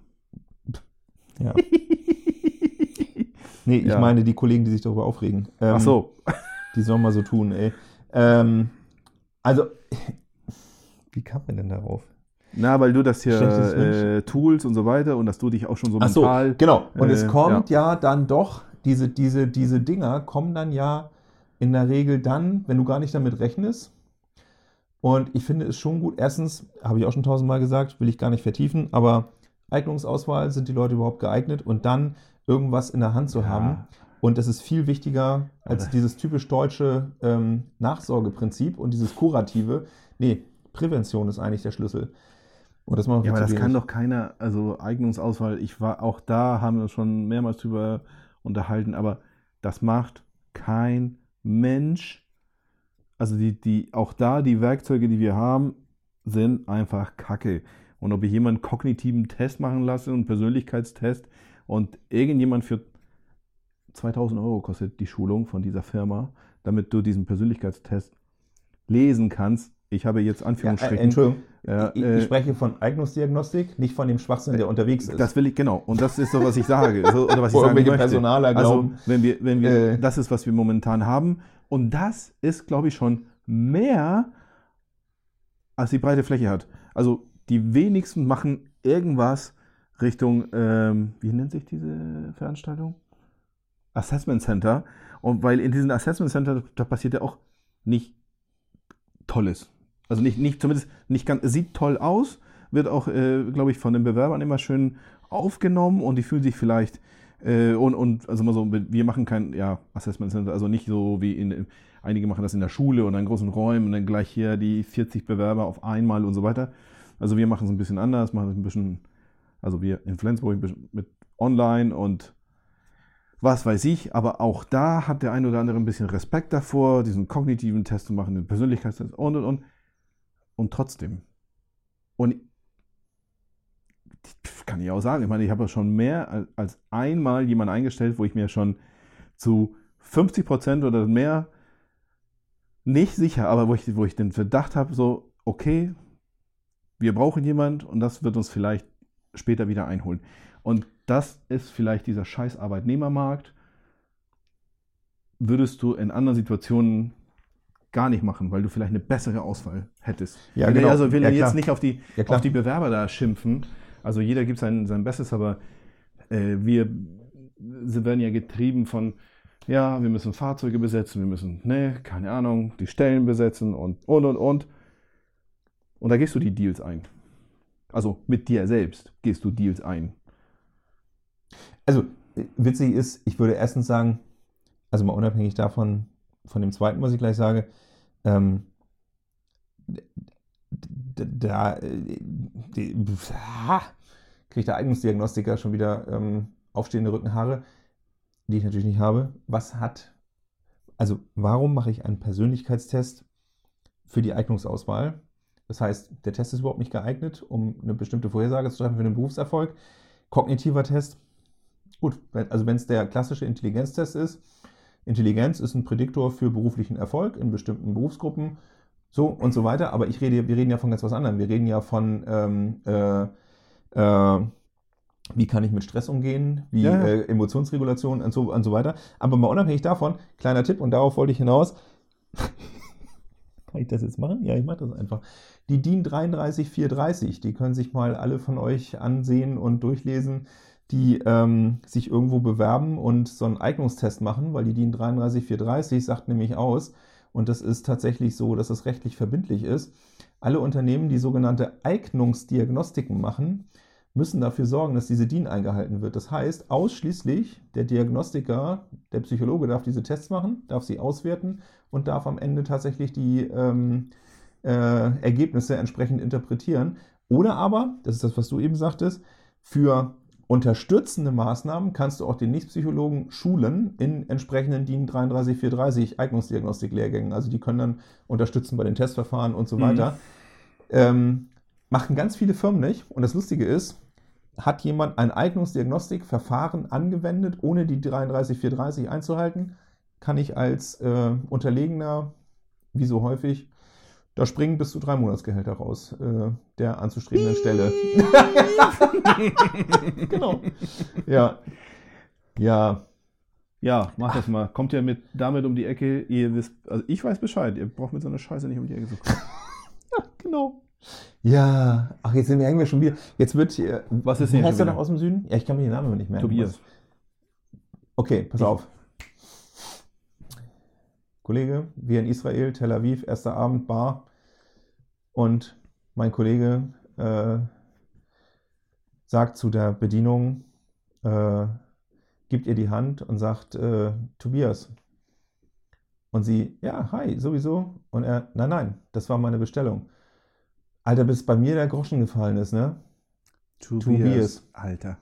Ja. nee, ich Ja. meine die Kollegen, die sich darüber aufregen. Ähm, Ach so. Die sollen mal so tun, ey. Ähm, also, wie kam man denn darauf? Na, weil du das hier äh, Tools und so weiter und dass du dich auch schon so Ach so, mental. genau. Und äh, es kommt ja. dann doch, diese, diese, diese Dinger kommen dann ja in der Regel dann, wenn du gar nicht damit rechnest. Und ich finde es schon gut. Erstens, habe ich auch schon tausendmal gesagt, will ich gar nicht vertiefen, aber Eignungsauswahl, sind die Leute überhaupt geeignet? Und dann irgendwas in der Hand zu Ja. haben. Und das ist viel wichtiger als Aber- dieses typisch deutsche ähm, Nachsorgeprinzip und dieses Kurative. Nee, Prävention ist eigentlich der Schlüssel. Und das machen wir Ja, aber das zu kann wenig. doch keiner, also Eignungsauswahl, ich war auch da, haben wir uns schon mehrmals drüber unterhalten, aber das macht kein Mensch. Also die, die, auch da, die Werkzeuge, die wir haben, sind einfach Kacke. Und ob ich jemanden kognitiven Test machen lasse, einen Persönlichkeitstest und irgendjemand für 2000 Euro kostet die Schulung von dieser Firma, damit du diesen Persönlichkeitstest lesen kannst. Ich habe jetzt Ja, äh, Anführungsstrichen. Entschuldigung, ich, äh, ich spreche von Eignungsdiagnostik, nicht von dem Schwachsinn, der unterwegs ist. Das will ich, genau. Und das ist so, was ich sage. So, oder was ich sagen möchte. Personaler also, wenn wir, wenn wir, äh, das ist, was wir momentan haben. Und das ist, glaube ich, schon mehr, als die breite Fläche hat. Also, die wenigsten machen irgendwas Richtung, ähm, wie nennt sich diese Veranstaltung? Assessment Center. Und weil in diesen Assessment Center, da passiert ja auch nicht Tolles. Also nicht, nicht zumindest nicht ganz, sieht toll aus, wird auch, äh, glaube ich, von den Bewerbern immer schön aufgenommen und die fühlen sich vielleicht äh, und, und also mal so, wir machen kein ja, Assessment Center, also nicht so wie in, einige machen das in der Schule oder in großen Räumen und dann gleich hier die 40 Bewerber auf einmal und so weiter. Also wir machen es ein bisschen anders, machen es ein bisschen, also wir in Flensburg mit online und was weiß ich, aber auch da hat der ein oder andere ein bisschen Respekt davor, diesen kognitiven Test zu machen, den Persönlichkeitstest und und und. Und trotzdem. Und kann ich auch sagen, ich meine, ich habe schon mehr als- als einmal jemanden eingestellt, wo ich mir schon zu 50 Prozent oder mehr nicht sicher, aber wo ich, wo ich den Verdacht habe, so, okay, wir brauchen jemand und das wird uns vielleicht später wieder einholen. Und das ist vielleicht dieser scheiß Arbeitnehmermarkt. Würdest du in anderen Situationen gar nicht machen, weil du vielleicht eine bessere Auswahl hättest. Ja, will- genau. Also will Ja, jetzt nicht auf die, Ja, auf die Bewerber da schimpfen. Also jeder gibt sein, sein Bestes, aber äh, wir werden ja getrieben von, ja, wir müssen Fahrzeuge besetzen, wir müssen, ne, keine Ahnung, die Stellen besetzen und, und, und, und. Und da gehst du die Deals ein. Also mit dir selbst gehst du Deals ein. Also, äh, witzig ist, ich würde erstens sagen, also mal unabhängig davon, von dem zweiten, was ich gleich sage, ähm, da äh, kriegt der Eignungsdiagnostiker schon wieder ähm, aufstehende Rückenhaare, die ich natürlich nicht habe. Was hat, also warum mache ich einen Persönlichkeitstest für die Eignungsauswahl? Das heißt, der Test ist überhaupt nicht geeignet, um eine bestimmte Vorhersage zu treffen für den Berufserfolg. Kognitiver Test, Gut, also wenn es der klassische Intelligenztest ist, Intelligenz ist ein Prädiktor für beruflichen Erfolg in bestimmten Berufsgruppen, so und so weiter. Aber ich rede, wir reden ja von ganz was anderem. Wir reden ja von, ähm, äh, äh, wie kann ich mit Stress umgehen, wie Ja, ja. Äh, Emotionsregulation und so, und so weiter. Aber mal unabhängig davon, kleiner Tipp, und darauf wollte ich hinaus. Kann ich das jetzt machen? Ja, ich mache das einfach. Die DIN 33430, die können sich mal alle von euch ansehen und durchlesen, die ähm, sich irgendwo bewerben und so einen Eignungstest machen, weil die DIN 33430 sagt nämlich aus, und das ist tatsächlich so, dass es rechtlich verbindlich ist, alle Unternehmen, die sogenannte Eignungsdiagnostiken machen, müssen dafür sorgen, dass diese DIN eingehalten wird. Das heißt, ausschließlich der Diagnostiker, der Psychologe darf diese Tests machen, darf sie auswerten und darf am Ende tatsächlich die ähm, äh, Ergebnisse entsprechend interpretieren. Oder aber, das ist das, was du eben sagtest, für unterstützende Maßnahmen kannst du auch den Nichtpsychologen schulen in entsprechenden DIN 33430 Eignungsdiagnostik-Lehrgängen. Also die können dann unterstützen bei den Testverfahren und so Mhm. weiter. Ähm, machen ganz viele Firmen nicht. Und das Lustige ist, hat jemand ein Eignungsdiagnostikverfahren angewendet, ohne die 33430 einzuhalten, kann ich als äh, Unterlegener, wie so häufig, da springen bis zu drei Monatsgehälter raus, äh, der anzustrebenden Stelle. genau. Ja. Ja. Ja, mach das mal. Kommt ja mit, damit um die Ecke. Ihr wisst, also ich weiß Bescheid. Ihr braucht mit so einer Scheiße nicht um die Ecke zu kommen. Genau. Ja. Ach, jetzt sind wir, hängen wir schon wieder. Jetzt wird hier. Was ist denn heißt er noch aus dem Süden? Ja, ich kann mir den Namen nicht merken. Tobias. Okay, pass auf. Kollege, wir in Israel, Tel Aviv, erster Abend, Bar. Und mein Kollege äh, sagt zu der Bedienung, äh, gibt ihr die Hand und sagt, äh, Tobias. Und sie, ja, hi, sowieso. Und er, nein, nein, das war meine Bestellung. Alter, bis bei mir der Groschen gefallen ist, ne? Tobias. Alter.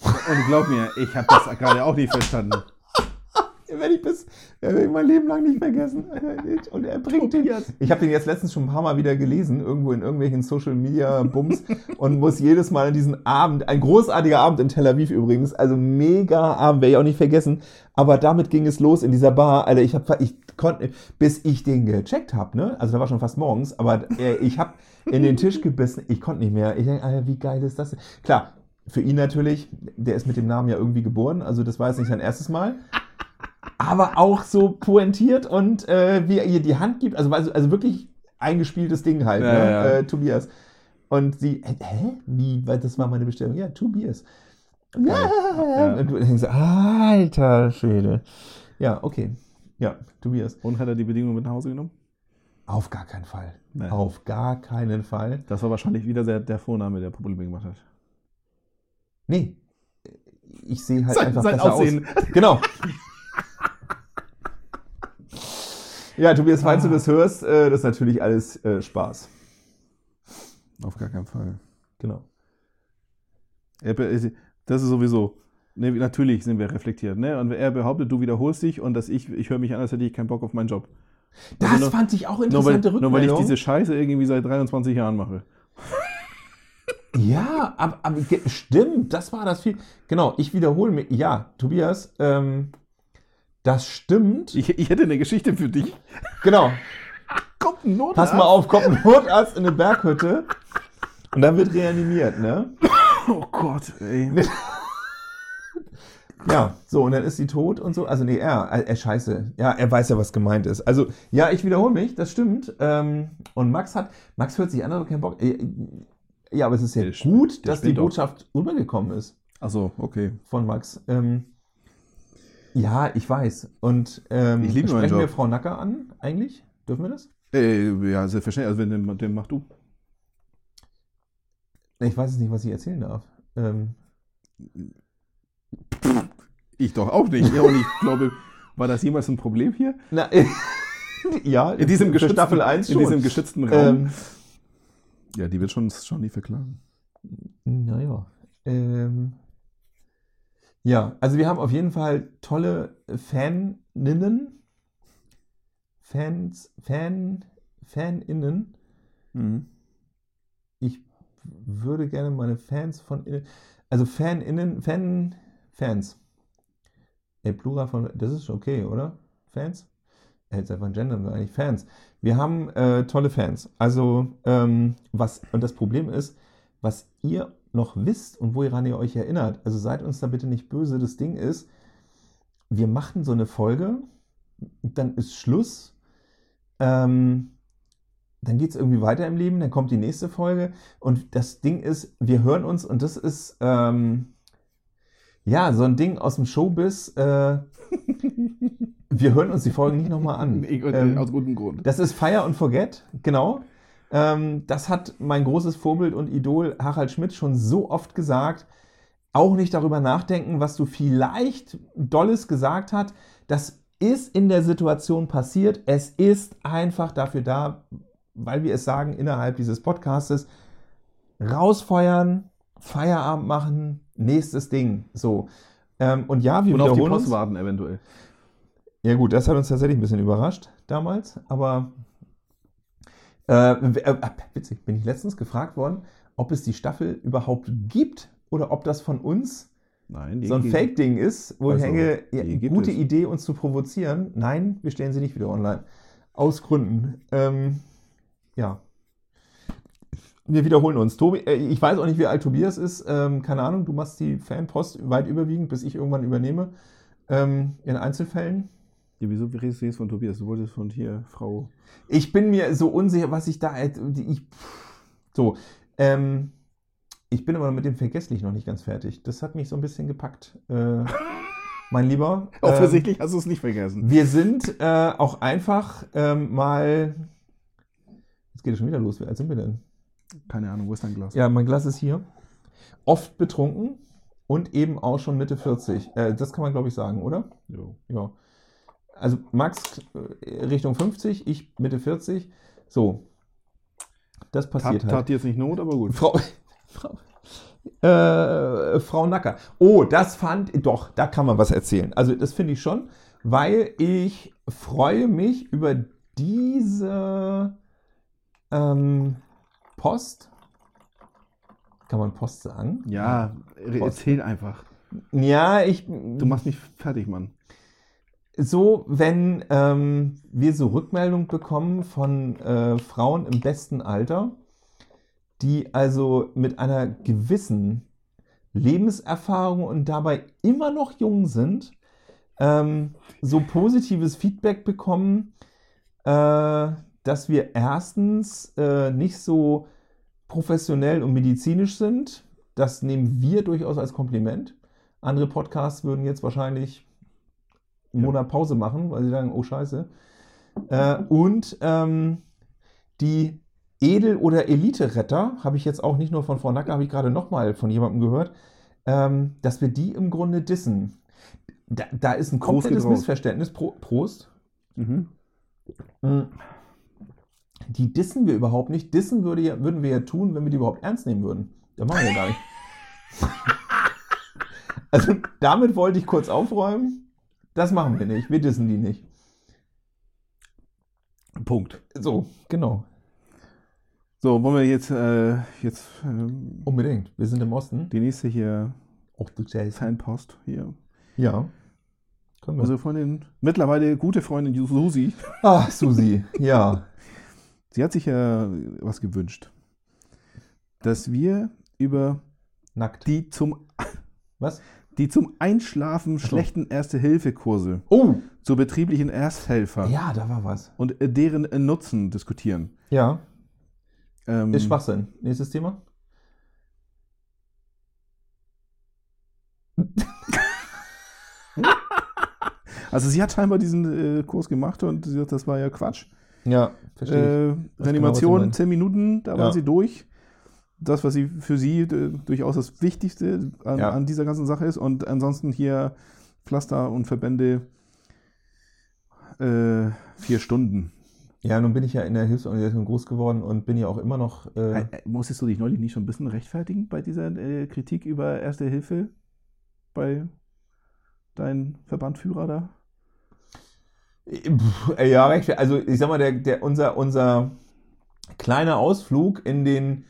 Und glaub mir, ich habe das gerade auch nicht verstanden. Werde ich bis den werde ich mein Leben lang nicht vergessen. Und er bringt den. Ich habe den jetzt letztens schon ein paar Mal wieder gelesen, irgendwo in irgendwelchen Social Media Bums und muss jedes Mal an diesen Abend, ein großartiger Abend in Tel Aviv übrigens, also mega Abend, werde ich auch nicht vergessen. Aber damit ging es los in dieser Bar. Alter, ich habe, ich konnte, bis ich den gecheckt habe, ne? Also da war schon fast morgens, aber äh, ich habe in den Tisch gebissen, ich konnte nicht mehr. Ich denke, Alter, wie geil ist das? denn? Klar, für ihn natürlich, der ist mit dem Namen ja irgendwie geboren, also das war jetzt nicht sein erstes Mal aber auch so pointiert und äh, wie er ihr die Hand gibt. Also, also, also wirklich eingespieltes Ding halt, Ja, ne? ja. Äh, Tobias. Und sie, hä? Wie? Weil das war meine Bestellung. Ja, Tobias. Ja. Ja. Und du denkst, alter Schwede. Ja, okay. Ja, Tobias. Und hat er die Bedingungen mit nach Hause genommen? Auf gar keinen Fall. Nee. Auf gar keinen Fall. Das war wahrscheinlich wieder der, der Vorname, der Probleme gemacht hat. Nee. Ich sehe halt Sein- einfach sein besser Aussehen. aus. Genau. Ja, Tobias, falls Ah. du das hörst, äh, das ist natürlich alles äh, Spaß. Auf gar keinen Fall. Genau. Er- Das ist sowieso. Ne, natürlich sind wir reflektiert, ne? Und er behauptet, du wiederholst dich und dass ich, ich höre mich an, als hätte ich keinen Bock auf meinen Job. Das Also nur- fand ich auch Nur weil, interessante nur weil ich Rückmeldung. diese Scheiße irgendwie seit 23 Jahren mache. Ja, aber, aber stimmt, das war das viel. Genau, ich wiederhole mich. Ja, Tobias, ähm, das stimmt. Ich, ich hätte eine Geschichte für dich. genau. Kommt ein Notarzt. Pass mal auf, kommt ein Notarzt in eine Berghütte und dann wird reanimiert, ne? Oh Gott, ey. Ja, so, und dann ist sie tot und so. Also, nee, er, er, er scheiße. Ja, er weiß ja, was gemeint ist. Also, ja, ich wiederhole mich, das stimmt. Ähm, und Max hat, Max hört sich an, aber keinen Bock. Äh, Ja, aber es ist ja Der gut, der dass die. Botschaft rübergekommen ist Achso, okay. von Max. Ähm, ja, ich weiß. Und ähm, Ich liebe sprechen wir. Frau Nacker an, eigentlich? Dürfen wir das? Äh, ja, selbstverständlich. Also, wenn den, den mach du. Ich weiß es nicht, was ich erzählen darf. Ähm, Ich doch auch nicht. Ja, und ich glaube, war das jemals ein Problem hier? na, ja, In diesem geschützten, Staffel 1 in schon. diesem geschützten Raum. ähm, ja, die wird schon, schon nie verklagen. Naja. Ähm, ja, also wir haben auf jeden Fall tolle Faninnen. Fans, Fan, Faninnen. Mhm. Ich würde gerne meine Fans von innen. Also Faninnen, Fan, Fans. Ey, Plural von. Das ist okay, oder? Fans? Er hätte einfach gendern wir eigentlich Fans. Wir haben äh, tolle Fans. Also, ähm, was, und das Problem ist, was ihr noch wisst und woran ihr euch erinnert, also seid uns da bitte nicht böse. Das Ding ist, wir machen so eine Folge, dann ist Schluss. Ähm, dann geht es irgendwie weiter im Leben, dann kommt die nächste Folge. Und das Ding ist, wir hören uns und das ist ähm, ja so ein Ding aus dem Showbiz. Äh, wir hören uns die Folgen nicht nochmal an. Ähm, aus gutem Grund. das ist Fire and Forget, genau. Ähm, das hat mein großes Vorbild und Idol Harald Schmidt schon so oft gesagt. Auch nicht darüber nachdenken, was du vielleicht Dolles gesagt hast. Das ist in der Situation passiert. Es ist einfach dafür da, weil wir es sagen innerhalb dieses Podcastes, rausfeuern, Feierabend machen, nächstes Ding. So. Ähm, und ja, wir Und auf die wiederholen Post uns. warten eventuell. Ja gut, das hat uns tatsächlich ein bisschen überrascht damals, aber äh, äh, witzig, bin ich letztens gefragt worden, ob es die Staffel überhaupt gibt oder ob das von uns Nein, so ein Fake-Ding ist, wo Also, ich denke, ja, gute es. Idee, uns zu provozieren. Nein, wir stellen sie nicht wieder online. Aus Gründen. Ähm, ja. Wir wiederholen uns. Tobi, äh, ich weiß auch nicht, wie alt Tobias ist. Ähm, keine Ahnung, du machst die Fanpost weit überwiegend, bis ich irgendwann übernehme. Ähm, in Einzelfällen. Ja, wieso redest du jetzt von Tobias? Du wolltest von hier, Frau. Ich bin mir so unsicher, was ich da. Ich, so. Ähm, ich bin aber mit dem Vergesslich noch nicht ganz fertig. Das hat mich so ein bisschen gepackt. Äh, mein Lieber. ähm, Offensichtlich hast du es nicht vergessen. wir sind äh, auch einfach ähm, mal. Jetzt geht es schon wieder los. Wie alt sind wir denn? Keine Ahnung, wo ist dein Glas? Ja, mein Glas ist hier. Oft betrunken und eben auch schon Mitte 40. Äh, das kann man, glaube ich, sagen, oder? Jo. Ja. Also Max äh, Richtung 50, ich Mitte 40. So. Das passiert Tat, halt. tat jetzt nicht Not, aber gut. Frau, Frau, äh, Frau Nacker. Oh, das fand, doch, da kann man was erzählen. Also das finde ich schon, weil ich freue mich über diese ähm, Post. Kann man Post sagen? Ja, erzähl einfach. Ja, ich. Du machst mich fertig, Mann. So, wenn ähm, wir so Rückmeldung bekommen von äh, Frauen im besten Alter, die also mit einer gewissen Lebenserfahrung und dabei immer noch jung sind, ähm, so positives Feedback bekommen, äh, dass wir erstens äh, nicht so professionell und medizinisch sind. Das nehmen wir durchaus als Kompliment. Andere Podcasts würden jetzt wahrscheinlich einen Ja. Monat Pause machen, weil sie sagen, oh scheiße. Äh, und ähm, die Edel- oder Elite-Retter, habe ich jetzt auch nicht nur von Frau Nacker, habe ich gerade nochmal von jemandem gehört, ähm, dass wir die im Grunde dissen. Da, da ist ein Prost komplettes. Missverständnis. Pro, Prost. Mhm. Mm. Die dissen wir überhaupt nicht. Dissen würde ja, würden wir ja tun, wenn wir die überhaupt ernst nehmen würden. Das machen wir gar nicht. Also damit wollte ich kurz aufräumen. Das machen wir nicht. Wir dissen die nicht. Punkt. So, genau. So, wollen wir jetzt, äh, jetzt ähm, Unbedingt. Wir sind im Osten. die nächste hier Auch du Jason. Fanpost hier. Ja. Können wir. Unsere Freundin, mittlerweile gute Freundin Susi, ah, Susi. Ja. sie hat sich ja was gewünscht, dass wir über Nackt. die zum, Was? Die zum Einschlafen schlechten Erste-Hilfe-Kurse Oh. zu betrieblichen Ersthelfer Ja, da war was. und äh, deren äh, Nutzen diskutieren. Ja. Ähm, Ist Schwachsinn. Nächstes Thema. Also sie hat scheinbar diesen äh, Kurs gemacht und sie sagt, das war ja Quatsch. Ja, verstehe ich. Äh, genau, Reanimation, meinst. 10 Minuten, da Ja. war sie durch. Das, was sie für sie äh, durchaus das Wichtigste an, Ja. an dieser ganzen Sache ist. Und ansonsten hier Pflaster und Verbände äh, vier Stunden. Ja, nun bin ich ja in der Hilfsorganisation groß geworden und bin ja auch immer noch. Äh, Äh, äh, musstest du dich neulich nicht schon ein bisschen rechtfertigen bei dieser äh, Kritik über Erste Hilfe bei deinem Verbandführer da? Pff, Ja, recht. Also ich sag mal, der, der, unser, unser kleiner Ausflug in den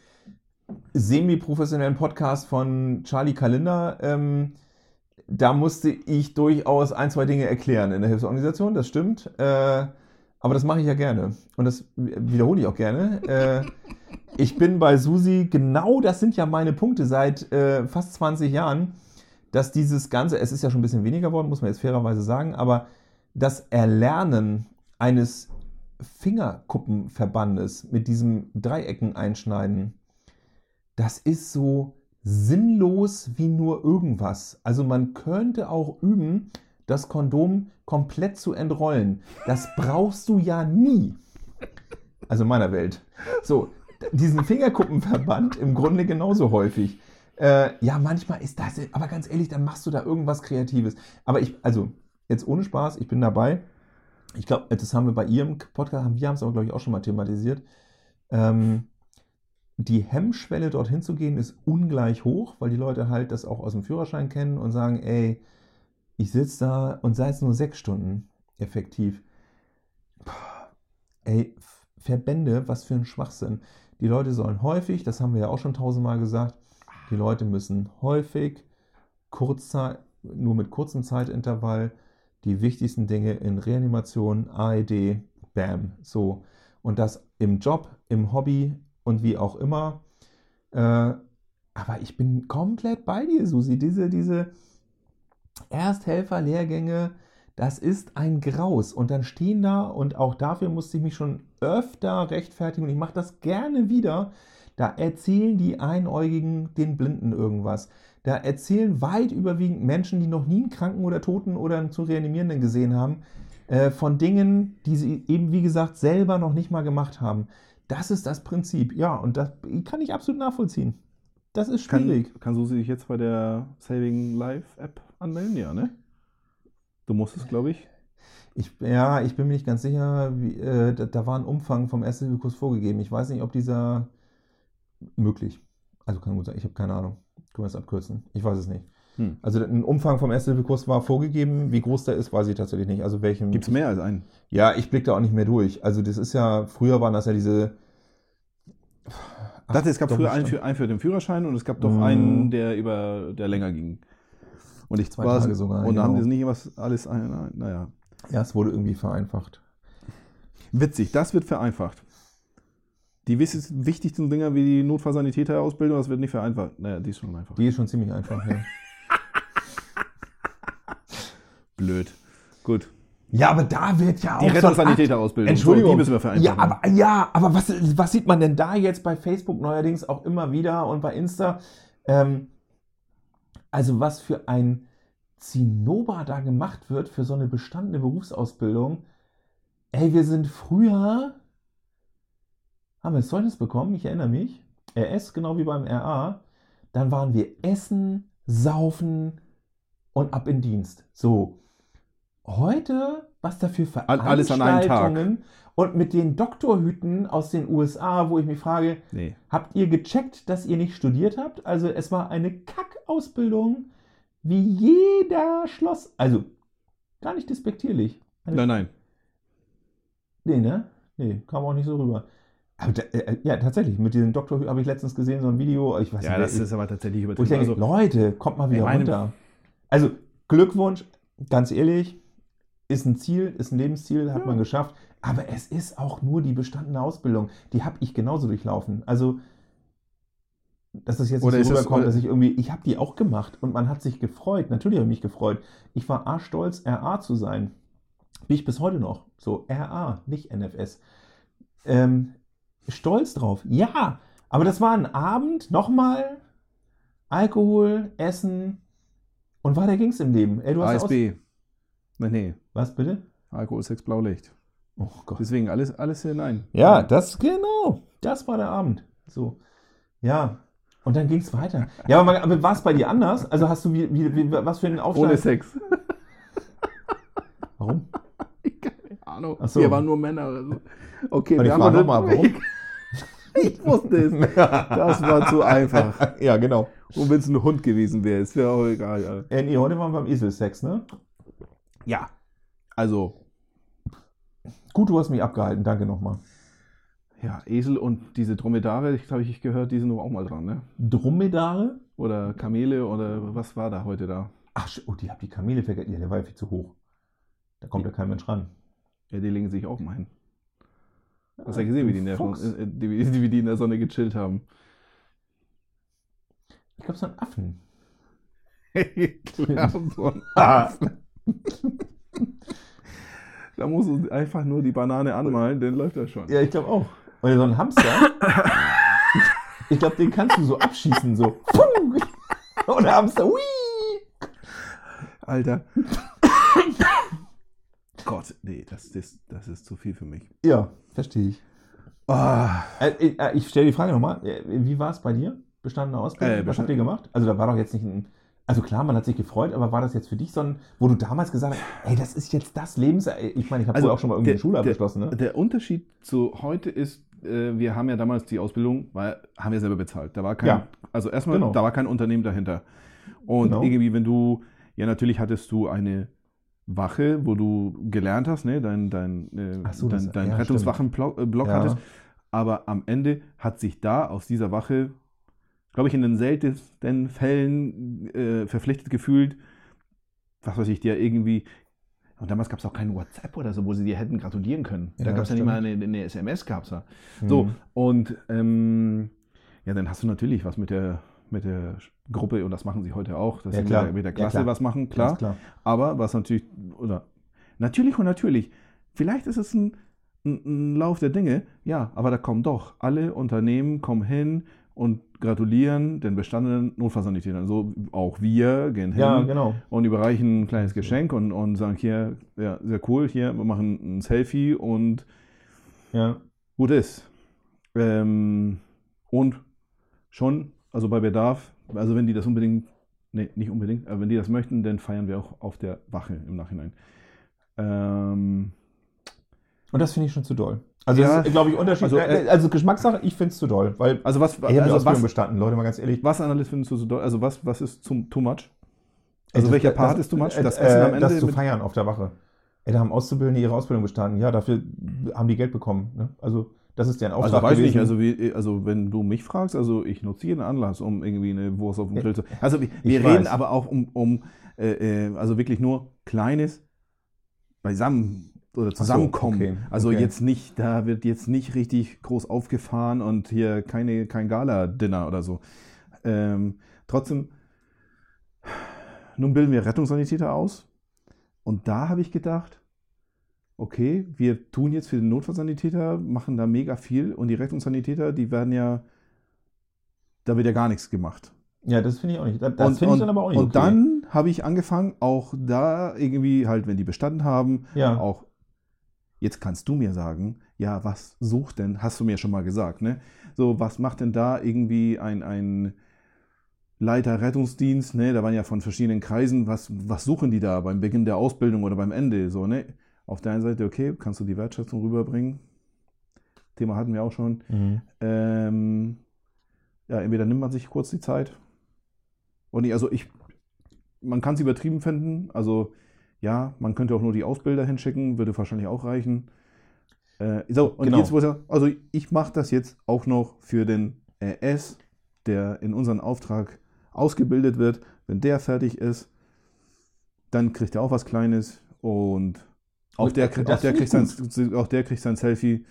semi-professionellen Podcast von Charlie Kalender, ähm, da musste ich durchaus ein, zwei Dinge erklären in der Hilfsorganisation, das stimmt. Äh, aber das mache ich ja gerne. Und das wiederhole ich auch gerne. Äh, ich bin bei Susi, genau das sind ja meine Punkte seit äh, fast 20 Jahren, dass dieses Ganze, es ist ja schon ein bisschen weniger geworden, muss man jetzt fairerweise sagen, aber das Erlernen eines Fingerkuppenverbandes mit diesem Dreiecken einschneiden, das ist so sinnlos wie nur irgendwas. Also man könnte auch üben, das Kondom komplett zu entrollen. Das brauchst du ja nie. Also in meiner Welt. So, diesen Fingerkuppenverband im Grunde genauso häufig. Äh, ja, manchmal ist das, aber ganz ehrlich, dann machst du da irgendwas Kreatives. Aber ich, also, jetzt ohne Spaß, ich bin dabei. Ich glaube, das haben wir bei ihrem Podcast, wir haben es aber, glaube ich, auch schon mal thematisiert. Ähm, die Hemmschwelle, dorthin zu gehen, ist ungleich hoch, weil die Leute halt das auch aus dem Führerschein kennen und sagen, ey, ich sitze da und sei es nur sechs Stunden effektiv. Puh, ey, Verbände, was für ein Schwachsinn. Die Leute sollen häufig, das haben wir ja auch schon tausendmal gesagt, die Leute müssen häufig, kurzzeit, nur mit kurzem Zeitintervall, die wichtigsten Dinge in Reanimation, AED, BAM, so. Und das im Job, im Hobby und wie auch immer. Äh, aber ich bin komplett bei dir, Susi. Diese, diese Ersthelfer-Lehrgänge, das ist ein Graus. Und dann stehen da, und auch dafür musste ich mich schon öfter rechtfertigen, und ich mache das gerne wieder, da erzählen die Einäugigen den Blinden irgendwas. Da erzählen weit überwiegend Menschen, die noch nie einen Kranken oder Toten oder einen zu Reanimierenden gesehen haben, äh, von Dingen, die sie eben, wie gesagt, selber noch nicht mal gemacht haben. Das ist das Prinzip. Ja, und das kann ich absolut nachvollziehen. Das ist schwierig. Kann, kann Susi sich jetzt bei der Saving Life App anmelden? Ja, ne? Du musst es, glaube ich. Ich, ja, ich bin mir nicht ganz sicher, wie, äh, da, da war ein Umfang vom Erste-Hilfe-Kurs vorgegeben. Ich weiß nicht, ob dieser möglich. Also kann gut sein, ich habe keine Ahnung. Können wir es abkürzen? Ich weiß es nicht. Hm. Also ein Umfang vom Erste-Hilfe-Kurs war vorgegeben. Wie groß der ist, weiß ich tatsächlich nicht. Also welchem. Gibt es mehr als einen? Ja, ich blicke da auch nicht mehr durch. Also das ist ja, früher waren das ja diese. Ich dachte, es gab früher einen für, einen für den Führerschein und es gab doch Mhm. einen, der über der länger ging. Und ich Zwei war Tage sogar, Und da haben genau. die nicht was alles ein, ein- naja. Ja, es wurde irgendwie vereinfacht. Witzig, das wird vereinfacht. Die wichtigsten Dinger wie die Notfallsanitäterausbildung, das wird nicht vereinfacht. Naja, die ist schon einfach. Die ist schon ziemlich einfach, ja. Blöd. Gut. Ja, aber da wird ja auch. Die ein Rettungssanitäterausbildung. Entschuldigung. So, die müssen wir vereinfachen. Ja, aber, ja, aber was, was sieht man denn da jetzt bei Facebook neuerdings auch immer wieder und bei Insta? Ähm, also was für ein Zinnober da gemacht wird für so eine bestandene Berufsausbildung. Ey, wir sind früher, haben wir das Zeugnis bekommen, ich erinnere mich, RS, genau wie beim RA. Dann waren wir essen, saufen und ab in Dienst. So. Heute, was da für All- alles an einem Tag. Veranstaltungen und mit den Doktorhüten aus den USA, wo ich mich frage, Nee. habt ihr gecheckt, dass ihr nicht studiert habt? Also es war eine Kackausbildung, wie jeder Schloss. Also, gar nicht despektierlich. Also, Nein, nein. Nee, ne? Nee, kam auch nicht so rüber. Aber da, äh, ja, tatsächlich, mit diesem Doktor habe ich letztens gesehen, so ein Video, ich weiß Ja, nicht, das ich, ist aber tatsächlich übertrieben. denke, Also, Leute, kommt mal wieder runter. Also, Glückwunsch, ganz ehrlich, ist ein Ziel, ist ein Lebensziel, hat Ja. man geschafft. Aber es ist auch nur die bestandene Ausbildung. Die habe ich genauso durchlaufen. Also, dass es jetzt nicht so das- rüberkommt, oder- dass ich irgendwie, ich habe die auch gemacht und man hat sich gefreut. Natürlich habe ich mich gefreut. Ich war arschstolz, RA zu sein. Bin ich bis heute noch. So, RA, nicht NFS. Ähm, stolz drauf. Ja, aber das war ein Abend, nochmal, Alkohol, Essen und weiter ging's im Leben. Ey, du hast Aus ASB. Nein, nee. Was bitte? Alkohol, Sex, Blaulicht. Oh Gott. Deswegen alles, alles hinein. Ja, das genau. Das war der Abend. So. Ja. Und dann ging es weiter. Ja, aber, aber war es bei dir anders? Also hast du wie, wie, wie was für einen Aufschlag? Ohne Sex. Warum? Keine Ahnung. Ach so. Wir waren nur Männer oder so. Okay, wir haben nochmal, warum? Ich wusste es. Das war zu einfach. ja, genau. Und wenn es ein Hund gewesen wäre, ist wäre auch egal. Ja. Äh, nee, heute waren wir beim Eselsex, ne? ja. Also, Gut, du hast mich abgehalten. Danke nochmal. ja, Esel und diese Dromedare, ich glaube, ich gehört, die sind auch mal dran, ne? Dromedare? Oder Kamele oder was war da heute da? Ach, oh, die hab die Kamele vergessen. Ja, der war ja viel zu hoch. Da kommt ja kein Mensch ran. Ja, die legen sich auch mal hin. Hast du ja gesehen, wie die, in der, äh, die, wie die in der Sonne gechillt haben. Ich glaube, so ein Affen. Klar, so ein Ah. Da musst du einfach nur die Banane anmalen, dann läuft das schon. Ja, ich glaube auch. Oder so ein Hamster. ich glaube, den kannst du so abschießen, so. Oder Hamster, hui! Alter. Gott, nee, das, das, das ist zu viel für mich. Ja, verstehe ich. Äh, äh, ich stelle die Frage nochmal. Wie war es bei dir? Bestandene Ausbildung? Äh, Was bestand- habt ihr gemacht? Also da war doch jetzt nicht ein. Also klar, man hat sich gefreut, aber war das jetzt für dich so ein, wo du damals gesagt hast, ey, das ist jetzt das Lebens... Ich meine, ich habe Also, auch schon mal irgendwie der- eine Schule der- abgeschlossen, ne? Der Unterschied zu heute ist, äh, wir haben ja damals die Ausbildung, weil, haben wir selber bezahlt. Da war kein, Ja. also erstmal, Genau. da war kein Unternehmen dahinter. Und Genau. irgendwie, wenn du, ja, natürlich hattest du eine Wache, wo du gelernt hast, ne, dein, dein, äh, so, dein, dein ja, Rettungswachenblock äh, Ja. hattest. Aber am Ende hat sich da aus dieser Wache, glaube ich, in den seltensten Fällen äh, verpflichtet gefühlt, was weiß ich, dir irgendwie. Und damals gab es auch kein WhatsApp oder so, wo sie dir hätten gratulieren können. Da Ja, gab es ja nicht mal eine, eine SMS, gab es da. So, Mhm. und ähm, ja, dann hast du natürlich was mit der, mit der Gruppe, und das machen sie heute auch, dass Ja, sie mit der, mit der Ja, Klasse klar. was machen, klar. klar. Aber was natürlich, oder natürlich und natürlich, vielleicht ist es ein, ein, ein Lauf der Dinge, ja, aber da kommen doch alle Unternehmen kommen hin und gratulieren den bestandenen Notfallsanitätern. So auch wir gehen hin Ja, genau. und überreichen ein kleines Geschenk und, und sagen hier, ja, sehr cool, hier, wir machen ein Selfie und Ja. gut ist. Ähm, und schon, also bei Bedarf, also wenn die das unbedingt, nee, nicht unbedingt, aber wenn die das möchten, dann feiern wir auch auf der Wache im Nachhinein. Ähm, Und das finde ich schon zu doll. Also, Ja, das ist, glaube ich, Unterschied. also, Also, äh, also Geschmackssache, ich finde es zu doll. Weil also was, ich also Ausbildung was, bestanden, Leute, mal ganz ehrlich. was Analyst findest du so doll, also was, was ist zum, too much? Also Ey, welcher das- Part das- ist too much? äh, Das Essen am äh, Ende Das zu feiern auf der Wache. Ey, da haben Auszubildende ihre Ausbildung bestanden. Ja, dafür haben die Geld bekommen. Ne? Also, das ist deren Auftrag Also weiß ich nicht, gewesen. also, wie, also wenn du mich fragst, also ich nutze jeden Anlass, um irgendwie eine Wurst auf dem Grill zu. Also wir, wir weiß. reden aber auch um, um äh, äh, also wirklich nur Kleines beisammen oder so, zusammenkommen. okay, Also okay. jetzt nicht, da wird jetzt nicht richtig groß aufgefahren und hier keine, kein Gala-Dinner oder so. Ähm, trotzdem, nun bilden wir Rettungssanitäter aus und da habe ich gedacht, okay, wir tun jetzt für den Notfallsanitäter, machen da mega viel und die Rettungssanitäter, die werden ja, da wird ja gar nichts gemacht. Ja, das finde ich auch nicht. Das, finde ich dann aber auch nicht Und okay. dann habe ich angefangen, auch da irgendwie halt, wenn die bestanden haben, ja. auch, jetzt kannst du mir sagen, ja, was sucht denn, hast du mir schon mal gesagt, ne? So, was macht denn da irgendwie ein, ein Leiter Rettungsdienst, ne? Da waren ja von verschiedenen Kreisen, was, was suchen die da beim Beginn der Ausbildung oder beim Ende, so, ne? Auf der einen Seite, okay, kannst du die Wertschätzung rüberbringen? Thema hatten wir auch schon. Mhm. Ähm, ja, entweder nimmt man sich kurz die Zeit. Und ich, also ich, man kann es übertrieben finden. Also ja, man könnte auch nur die Ausbilder hinschicken, würde wahrscheinlich auch reichen. Äh, so, und Genau. jetzt, er, also ich mache das jetzt auch noch für den RS, der in unseren Auftrag ausgebildet wird. Wenn der fertig ist, dann kriegt er auch was Kleines und auch Und der, auch der, kriegt sein, auch der kriegt sein Selfie.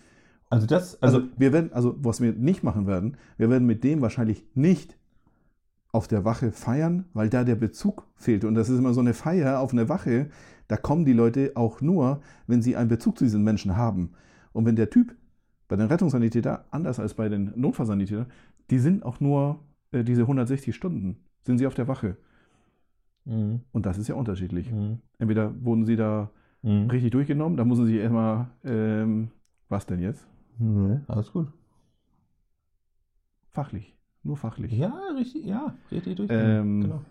Also das, Also, also, wir werden, also was wir nicht machen werden, wir werden mit dem wahrscheinlich nicht auf der Wache feiern, weil da der Bezug fehlt. Und das ist immer so eine Feier auf eine Wache, da kommen die Leute auch nur, wenn sie einen Bezug zu diesen Menschen haben. Und wenn der Typ bei den Rettungssanitäter, anders als bei den Notfallsanitätern, die sind auch nur äh, diese 160 Stunden, sind sie auf der Wache. Mhm. Und das ist ja unterschiedlich. Mhm. Entweder wurden sie da Mhm. richtig durchgenommen, da müssen sie erstmal, ähm, was denn jetzt? Nee, alles gut. Fachlich. Nur fachlich. Ja, richtig, ja, richtig durch. Ähm, genau.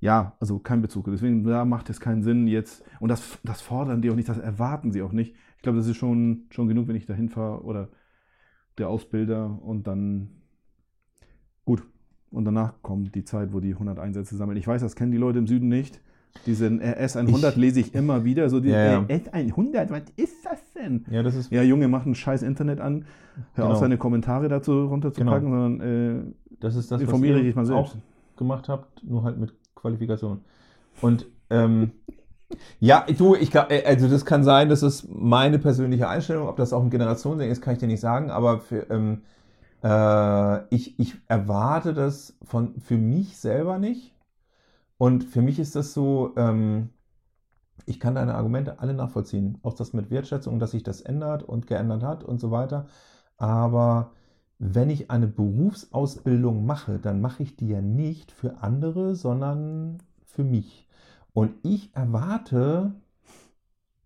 Ja, also kein Bezug. Deswegen da macht es keinen Sinn jetzt. Und das, das fordern die auch nicht, das erwarten sie auch nicht. Ich glaube, das ist schon, schon genug, wenn ich da hinfahre oder der Ausbilder und dann gut. Und danach kommt die Zeit, wo die 100 Einsätze sammeln. Ich weiß, das kennen die Leute im Süden nicht. Diesen RS 100 Ich- lese ich immer wieder. So die Ja, ja. RS 100, was ist das denn? Ja, das ist. Ja, Junge, mach ein scheiß Internet an. Hör Genau. auf, seine Kommentare dazu runterzupacken, sondern äh, Das ist das, Informiere was ihr dich mal selbst. auch gemacht habt, nur halt mit Qualifikation. Und ähm, ja, du, ich glaub, äh, also das kann sein, das ist meine persönliche Einstellung. Ob das auch ein Generationsding ist, kann ich dir nicht sagen. Aber für, ähm, äh, ich, ich erwarte das von für mich selber nicht. Und für mich ist das so. Ähm, ich kann deine Argumente alle nachvollziehen. Auch das mit Wertschätzung, dass sich das ändert und geändert hat und so weiter. Aber wenn ich eine Berufsausbildung mache, dann mache ich die ja nicht für andere, sondern für mich. Und ich erwarte,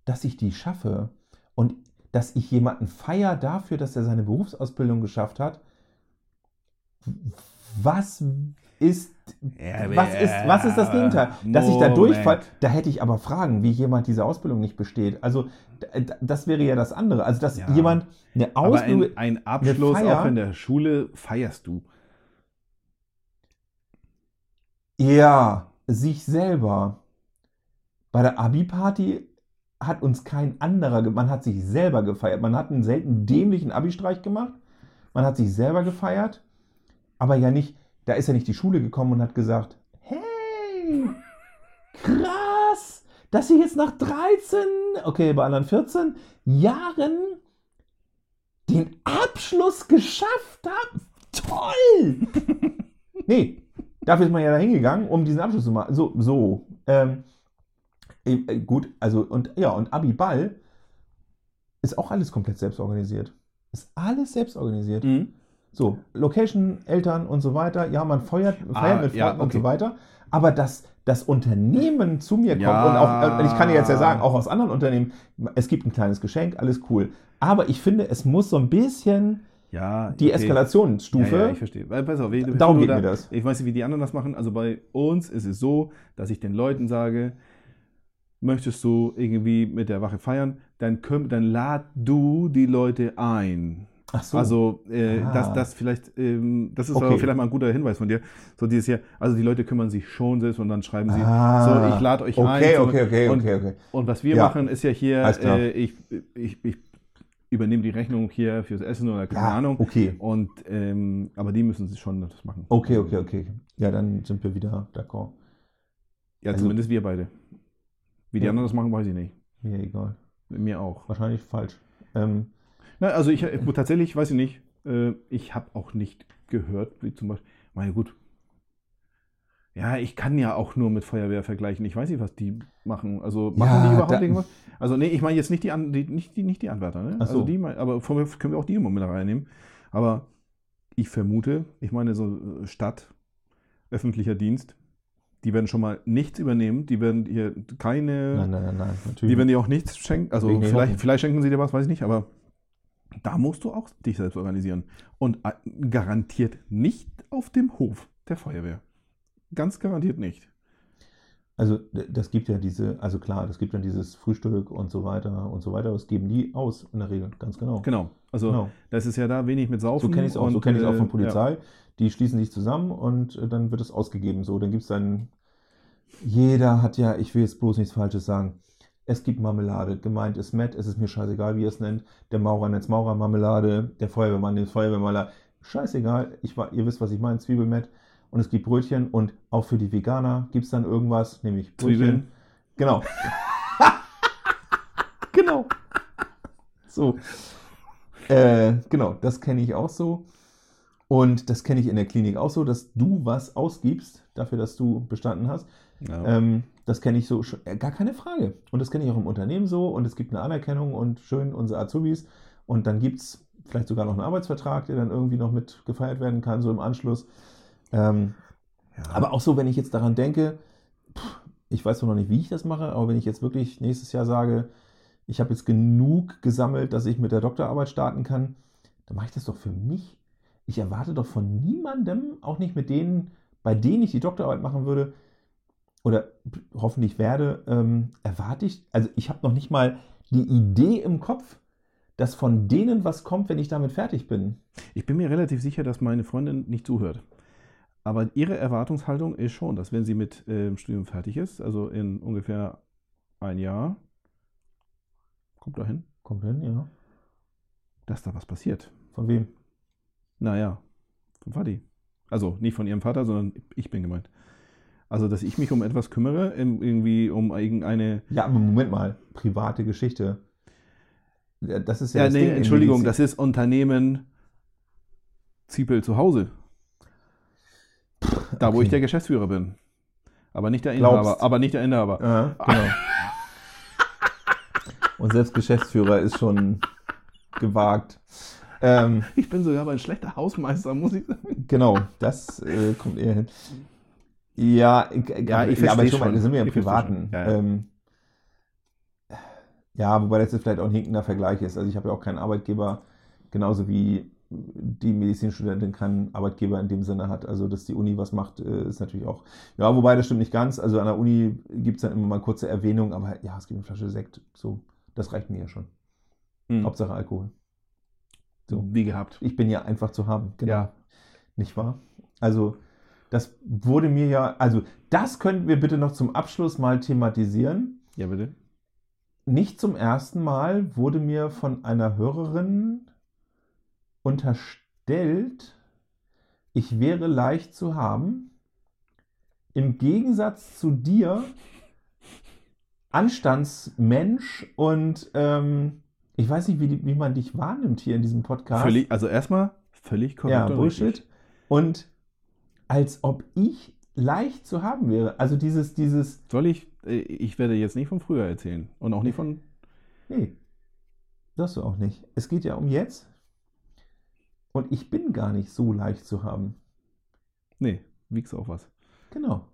dass ich die schaffe und dass ich jemanden feier dafür, dass er seine Berufsausbildung geschafft hat. Was ist, Ja, was ist, was ist das Gegenteil? Dass ich da Moment. durchfall, da hätte ich aber Fragen, wie jemand diese Ausbildung nicht besteht. Also das wäre ja das andere. Also dass Ja. jemand eine Aber Ausbildung... ein, ein Abschluss Feier- auch in der Schule feierst du. Ja, sich selber. Bei der Abi-Party hat uns kein anderer, man hat sich selber gefeiert. Man hat einen selten dämlichen Abi-Streich gemacht. Man hat sich selber gefeiert, aber ja nicht, da ist ja nicht die Schule gekommen und hat gesagt, hey, krass, dass ich jetzt nach 13, okay, bei anderen 14 Jahren den Abschluss geschafft habe. Toll! nee, dafür ist man ja da hingegangen, um diesen Abschluss zu machen. So, so. Ähm, äh, äh, gut, also, und ja, und Abi-Ball ist auch alles komplett selbst organisiert. Ist alles selbst organisiert. So, Location, Eltern und so weiter. Ja, man feuert, feiert Ah, mit ja, Freunden und okay. so weiter. Aber dass das Unternehmen zu mir kommt Ja. und auch, und ich kann dir jetzt ja sagen, auch aus anderen Unternehmen, es gibt ein kleines Geschenk, alles cool. Aber ich finde, es muss so ein bisschen Ja, die okay. Eskalationsstufe. Ja, ja, ich verstehe. Weil, pass auf, Darum geht mir das. Ich weiß nicht, wie die anderen das machen. Also bei uns ist es so, dass ich den Leuten sage, möchtest du irgendwie mit der Wache feiern, dann, dann lad du die Leute ein. Ach so. Also äh, Ah. das, das vielleicht, ähm, das ist Okay. aber vielleicht mal ein guter Hinweis von dir. So dieses hier, also die Leute kümmern sich schon selbst und dann schreiben sie, Ah. so ich lade euch okay, ein. so, Okay, okay, und, okay, okay. Und was wir Ja. machen, ist ja hier, äh, ich, ich, ich übernehme die Rechnung hier fürs Essen oder keine Ja, Ahnung. okay. Und ähm, aber die müssen sich schon das machen. Okay, okay, okay. Ja, dann sind wir wieder d'accord. Ja, Also- zumindest wir beide. Wie die Ja. anderen das machen, weiß ich nicht. Mir egal. Mir auch. Wahrscheinlich falsch. Ähm, Na, also ich äh, tatsächlich weiß ich nicht. Äh, ich habe auch nicht gehört, wie zum Beispiel. Meine gut. Ja, ich kann ja auch nur mit Feuerwehr vergleichen. Ich weiß nicht, was die machen. Also machen Ja, die überhaupt irgendwas? Also nee, ich meine jetzt nicht die, An die, nicht die, nicht die Anwärter, ne? Ach so. Also die, aber von können wir auch die immer mit reinnehmen. Aber ich vermute, ich meine so äh, Stadt, öffentlicher Dienst, die werden schon mal nichts übernehmen. Die werden hier keine. nein, nein, nein, nein. Natürlich. Die werden dir auch nichts schenken. Also Wegen vielleicht, vielleicht schenken sie dir was, weiß ich nicht, aber da musst du auch dich selbst organisieren. Und äh, garantiert nicht auf dem Hof der Feuerwehr. Ganz garantiert nicht. Also das gibt ja diese, also klar, das gibt dann dieses Frühstück und so weiter und so weiter. Das geben die aus in der Regel, ganz genau. Genau. Also Genau. das ist ja da wenig mit Saufen. So kenne ich es auch. So kenne ich auch äh, von Polizei. Die schließen sich zusammen und äh, dann wird es ausgegeben. So, dann gibt es dann jeder hat ja, ich will jetzt bloß nichts Falsches sagen. Es gibt Marmelade. Gemeint ist Matt, es ist mir scheißegal, wie ihr es nennt. Der Maurer nennt es Maurermarmelade, der Feuerwehrmann nennt es Feuerwehrmarmelade. Scheißegal, ich, ihr wisst, was ich meine, Zwiebelmett. Und es gibt Brötchen und auch für die Veganer gibt es dann irgendwas, nämlich Brötchen. Zwiebeln. Genau. genau. So. Äh, genau, das kenne ich auch so. Und das kenne ich in der Klinik auch so, dass du was ausgibst dafür, dass du bestanden hast. Ja. Ähm, das kenne ich so, äh, gar keine Frage. Und das kenne ich auch im Unternehmen so. Und es gibt eine Anerkennung und schön unsere Azubis. Und dann gibt es vielleicht sogar noch einen Arbeitsvertrag, der dann irgendwie noch mit gefeiert werden kann, so im Anschluss. Ähm, ja. aber auch so, wenn ich jetzt daran denke, pff, ich weiß noch nicht, wie ich das mache, aber wenn ich jetzt wirklich nächstes Jahr sage, ich habe jetzt genug gesammelt, dass ich mit der Doktorarbeit starten kann, dann mache ich das doch für mich. Ich erwarte doch von niemandem, auch nicht mit denen, bei denen ich die Doktorarbeit machen würde oder hoffentlich werde, ähm, erwarte ich, also ich habe noch nicht mal die Idee im Kopf, dass von denen was kommt, wenn ich damit fertig bin. Ich bin mir relativ sicher, dass meine Freundin nicht zuhört. Aber ihre Erwartungshaltung ist schon, dass wenn sie mit äh, dem Studium fertig ist, also in ungefähr ein Jahr, kommt dahin, Kommt hin, ja. dass da was passiert. Von wem? Naja, vom Vati. Also nicht von ihrem Vater, sondern ich bin gemeint. Also, dass ich mich um etwas kümmere, irgendwie um irgendeine. Ja, aber Moment mal, private Geschichte. Das ist ja, Ja, das nee, Ding in Entschuldigung, das ist Unternehmen Ziepel zu Hause. Da, wo Okay. ich der Geschäftsführer bin. Aber nicht der Glaubst. Inhaber. Aber nicht der Inhaber. Ja, genau. Und selbst Geschäftsführer ist schon gewagt. Ähm, Ich bin sogar ein schlechter Hausmeister, muss ich sagen. genau, das äh, kommt eher hin. Ja, ich, Ja, ich aber versteh schon mal, sind wir im Ich versteh Privaten. Ja, ja. Ähm, ja, wobei das jetzt vielleicht auch ein hinkender Vergleich ist. Also ich habe ja auch keinen Arbeitgeber, genauso wie die Medizinstudentin keinen Arbeitgeber in dem Sinne hat. Also, dass die Uni was macht, äh, ist natürlich auch. Ja, wobei das stimmt nicht ganz. Also an der Uni gibt es dann immer mal kurze Erwähnungen, aber ja, es gibt eine Flasche Sekt. So, das reicht mir ja schon. Hm. Hauptsache Alkohol. So. Wie gehabt. Ich bin ja einfach zu haben. Genau. Ja. Nicht wahr? Also, das wurde mir ja, also, das könnten wir bitte noch zum Abschluss mal thematisieren. Ja, bitte. Nicht zum ersten Mal wurde mir von einer Hörerin unterstellt, ich wäre leicht zu haben. Im Gegensatz zu dir, Anstandsmensch und ähm, ich weiß nicht, wie, wie man dich wahrnimmt hier in diesem Podcast. Völlig, also erstmal völlig korrekt. Ja, Bullshit. Und als ob ich leicht zu haben wäre. Also dieses, dieses, Soll ich? äh, Ich werde jetzt nicht von früher erzählen. Und auch nicht von. nee, das du auch nicht. Es geht ja um jetzt. Und ich bin gar nicht so leicht zu haben. Nee, wiegst auch was. Genau.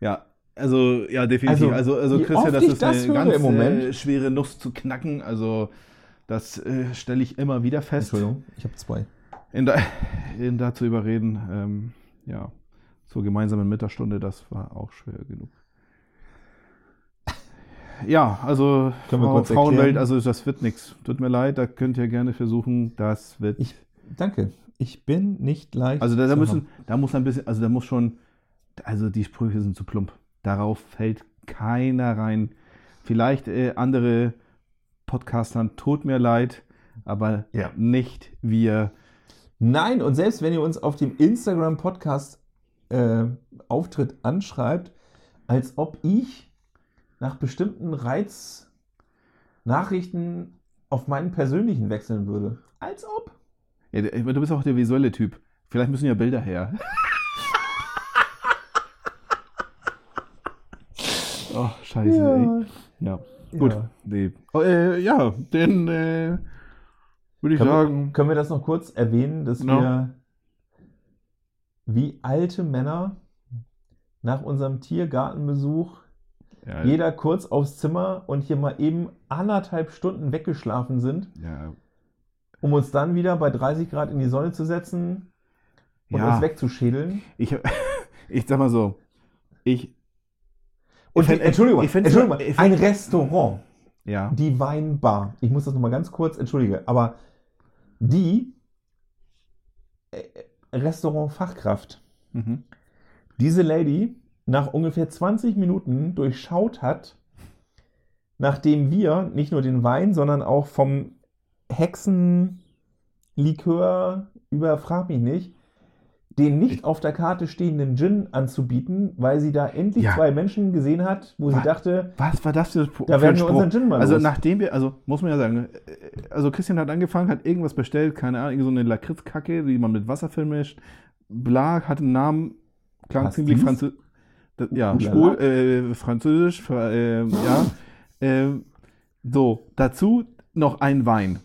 Ja, also, ja, definitiv. Also, Also, also, Christian, das ist das eine ganz im Moment. Äh, schwere Nuss zu knacken. Also, das äh, stelle ich immer wieder fest. Entschuldigung, ich habe zwei. In da, in da zu überreden, ähm, ja, zur gemeinsamen Mittagsstunde, das war auch schwer genug. Ja, also Frau, Frauenwelt, erklären? also das wird nichts. Tut mir leid, da könnt ihr gerne versuchen, das wird. Ich- Danke. Ich bin nicht leicht also da, da müssen, haben. da muss ein bisschen, also da muss schon, also die Sprüche sind zu plump. Darauf fällt keiner rein. Vielleicht äh, andere Podcastern, tut mir leid, aber Ja. nicht wir. Nein, und selbst wenn ihr uns auf dem Instagram-Podcast-Auftritt anschreibt, als ob ich nach bestimmten Reiznachrichten auf meinen persönlichen wechseln würde. Als ob. Ja, du bist auch der visuelle Typ. Vielleicht müssen ja Bilder her. oh, scheiße, ey. Ja, gut. Ja. Nee. Oh, äh, ja, dann äh, würde ich Können, sagen. wir, können wir das noch kurz erwähnen, dass No. wir wie alte Männer nach unserem Tiergartenbesuch Ja, jeder kurz aufs Zimmer und hier mal eben anderthalb Stunden weggeschlafen sind, ja, um uns dann wieder bei 30 Grad in die Sonne zu setzen und uns wegzuschädeln. ich, ich sag mal so. Ich. Und Ich find- Entschuldigung, ich find's- Entschuldigung ich find- ein Restaurant, Ja. die Weinbar. Ich muss das nochmal ganz kurz, entschuldige, aber die äh, Restaurantfachkraft, Mhm. diese Lady nach ungefähr 20 Minuten durchschaut hat, nachdem wir nicht nur den Wein, sondern auch vom Hexenlikör über Frag mich nicht, den nicht auf der Karte stehenden Gin anzubieten, weil sie da endlich Ja. zwei Menschen gesehen hat, wo sie Was? dachte, Was war das für, da werden wir unseren Gin mal Also los. nachdem wir, also muss man ja sagen, äh, also Christian hat angefangen, hat irgendwas bestellt, keine Ahnung, so eine Lakritzkacke, die man mit Wasser vermischt, bla, hat einen Namen, klang Pastis? ziemlich französisch, ja, schwul, äh, französisch, fra- äh, ja, ähm, so, dazu noch ein Wein,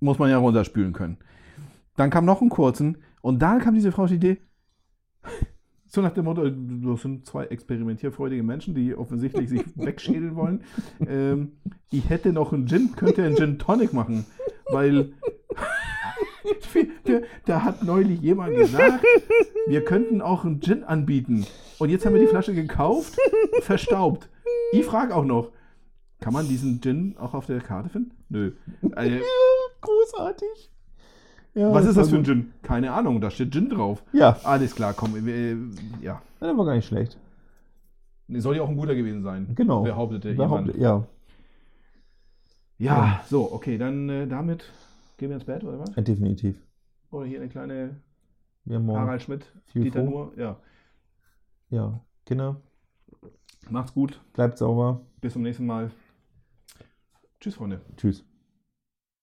muss man ja runterspülen können. Dann kam noch ein kurzen und da kam diese Frau auf die Idee, so nach dem Motto, das sind zwei experimentierfreudige Menschen, die offensichtlich sich wegschädeln wollen. Ähm, ich hätte noch einen Gin, könnte einen Gin Tonic machen, weil da, hat neulich jemand gesagt, wir könnten auch einen Gin anbieten. Und jetzt haben wir die Flasche gekauft, verstaubt. Ich frage auch noch, kann man diesen Gin auch auf der Karte finden? Nö. Äh, großartig. Ja, was ist das für ein gut. Gin? Keine Ahnung, da steht Gin drauf. Ja, Alles klar, komm. äh, Ja. das war gar nicht schlecht. Nee, Soll ja auch ein guter gewesen sein. Genau. Behauptete Behauptet- jemand. Ja, Ja, so, okay, dann äh, damit gehen wir ins Bett, oder was? äh, definitiv. Oder hier eine kleine Wir haben morgen Harald Schmidt, viel Dieter. Nuhr. Ja. Ja, Kinder, Macht's gut. bleibt sauber. Bis zum nächsten Mal. Tschüss, Freunde. Tschüss.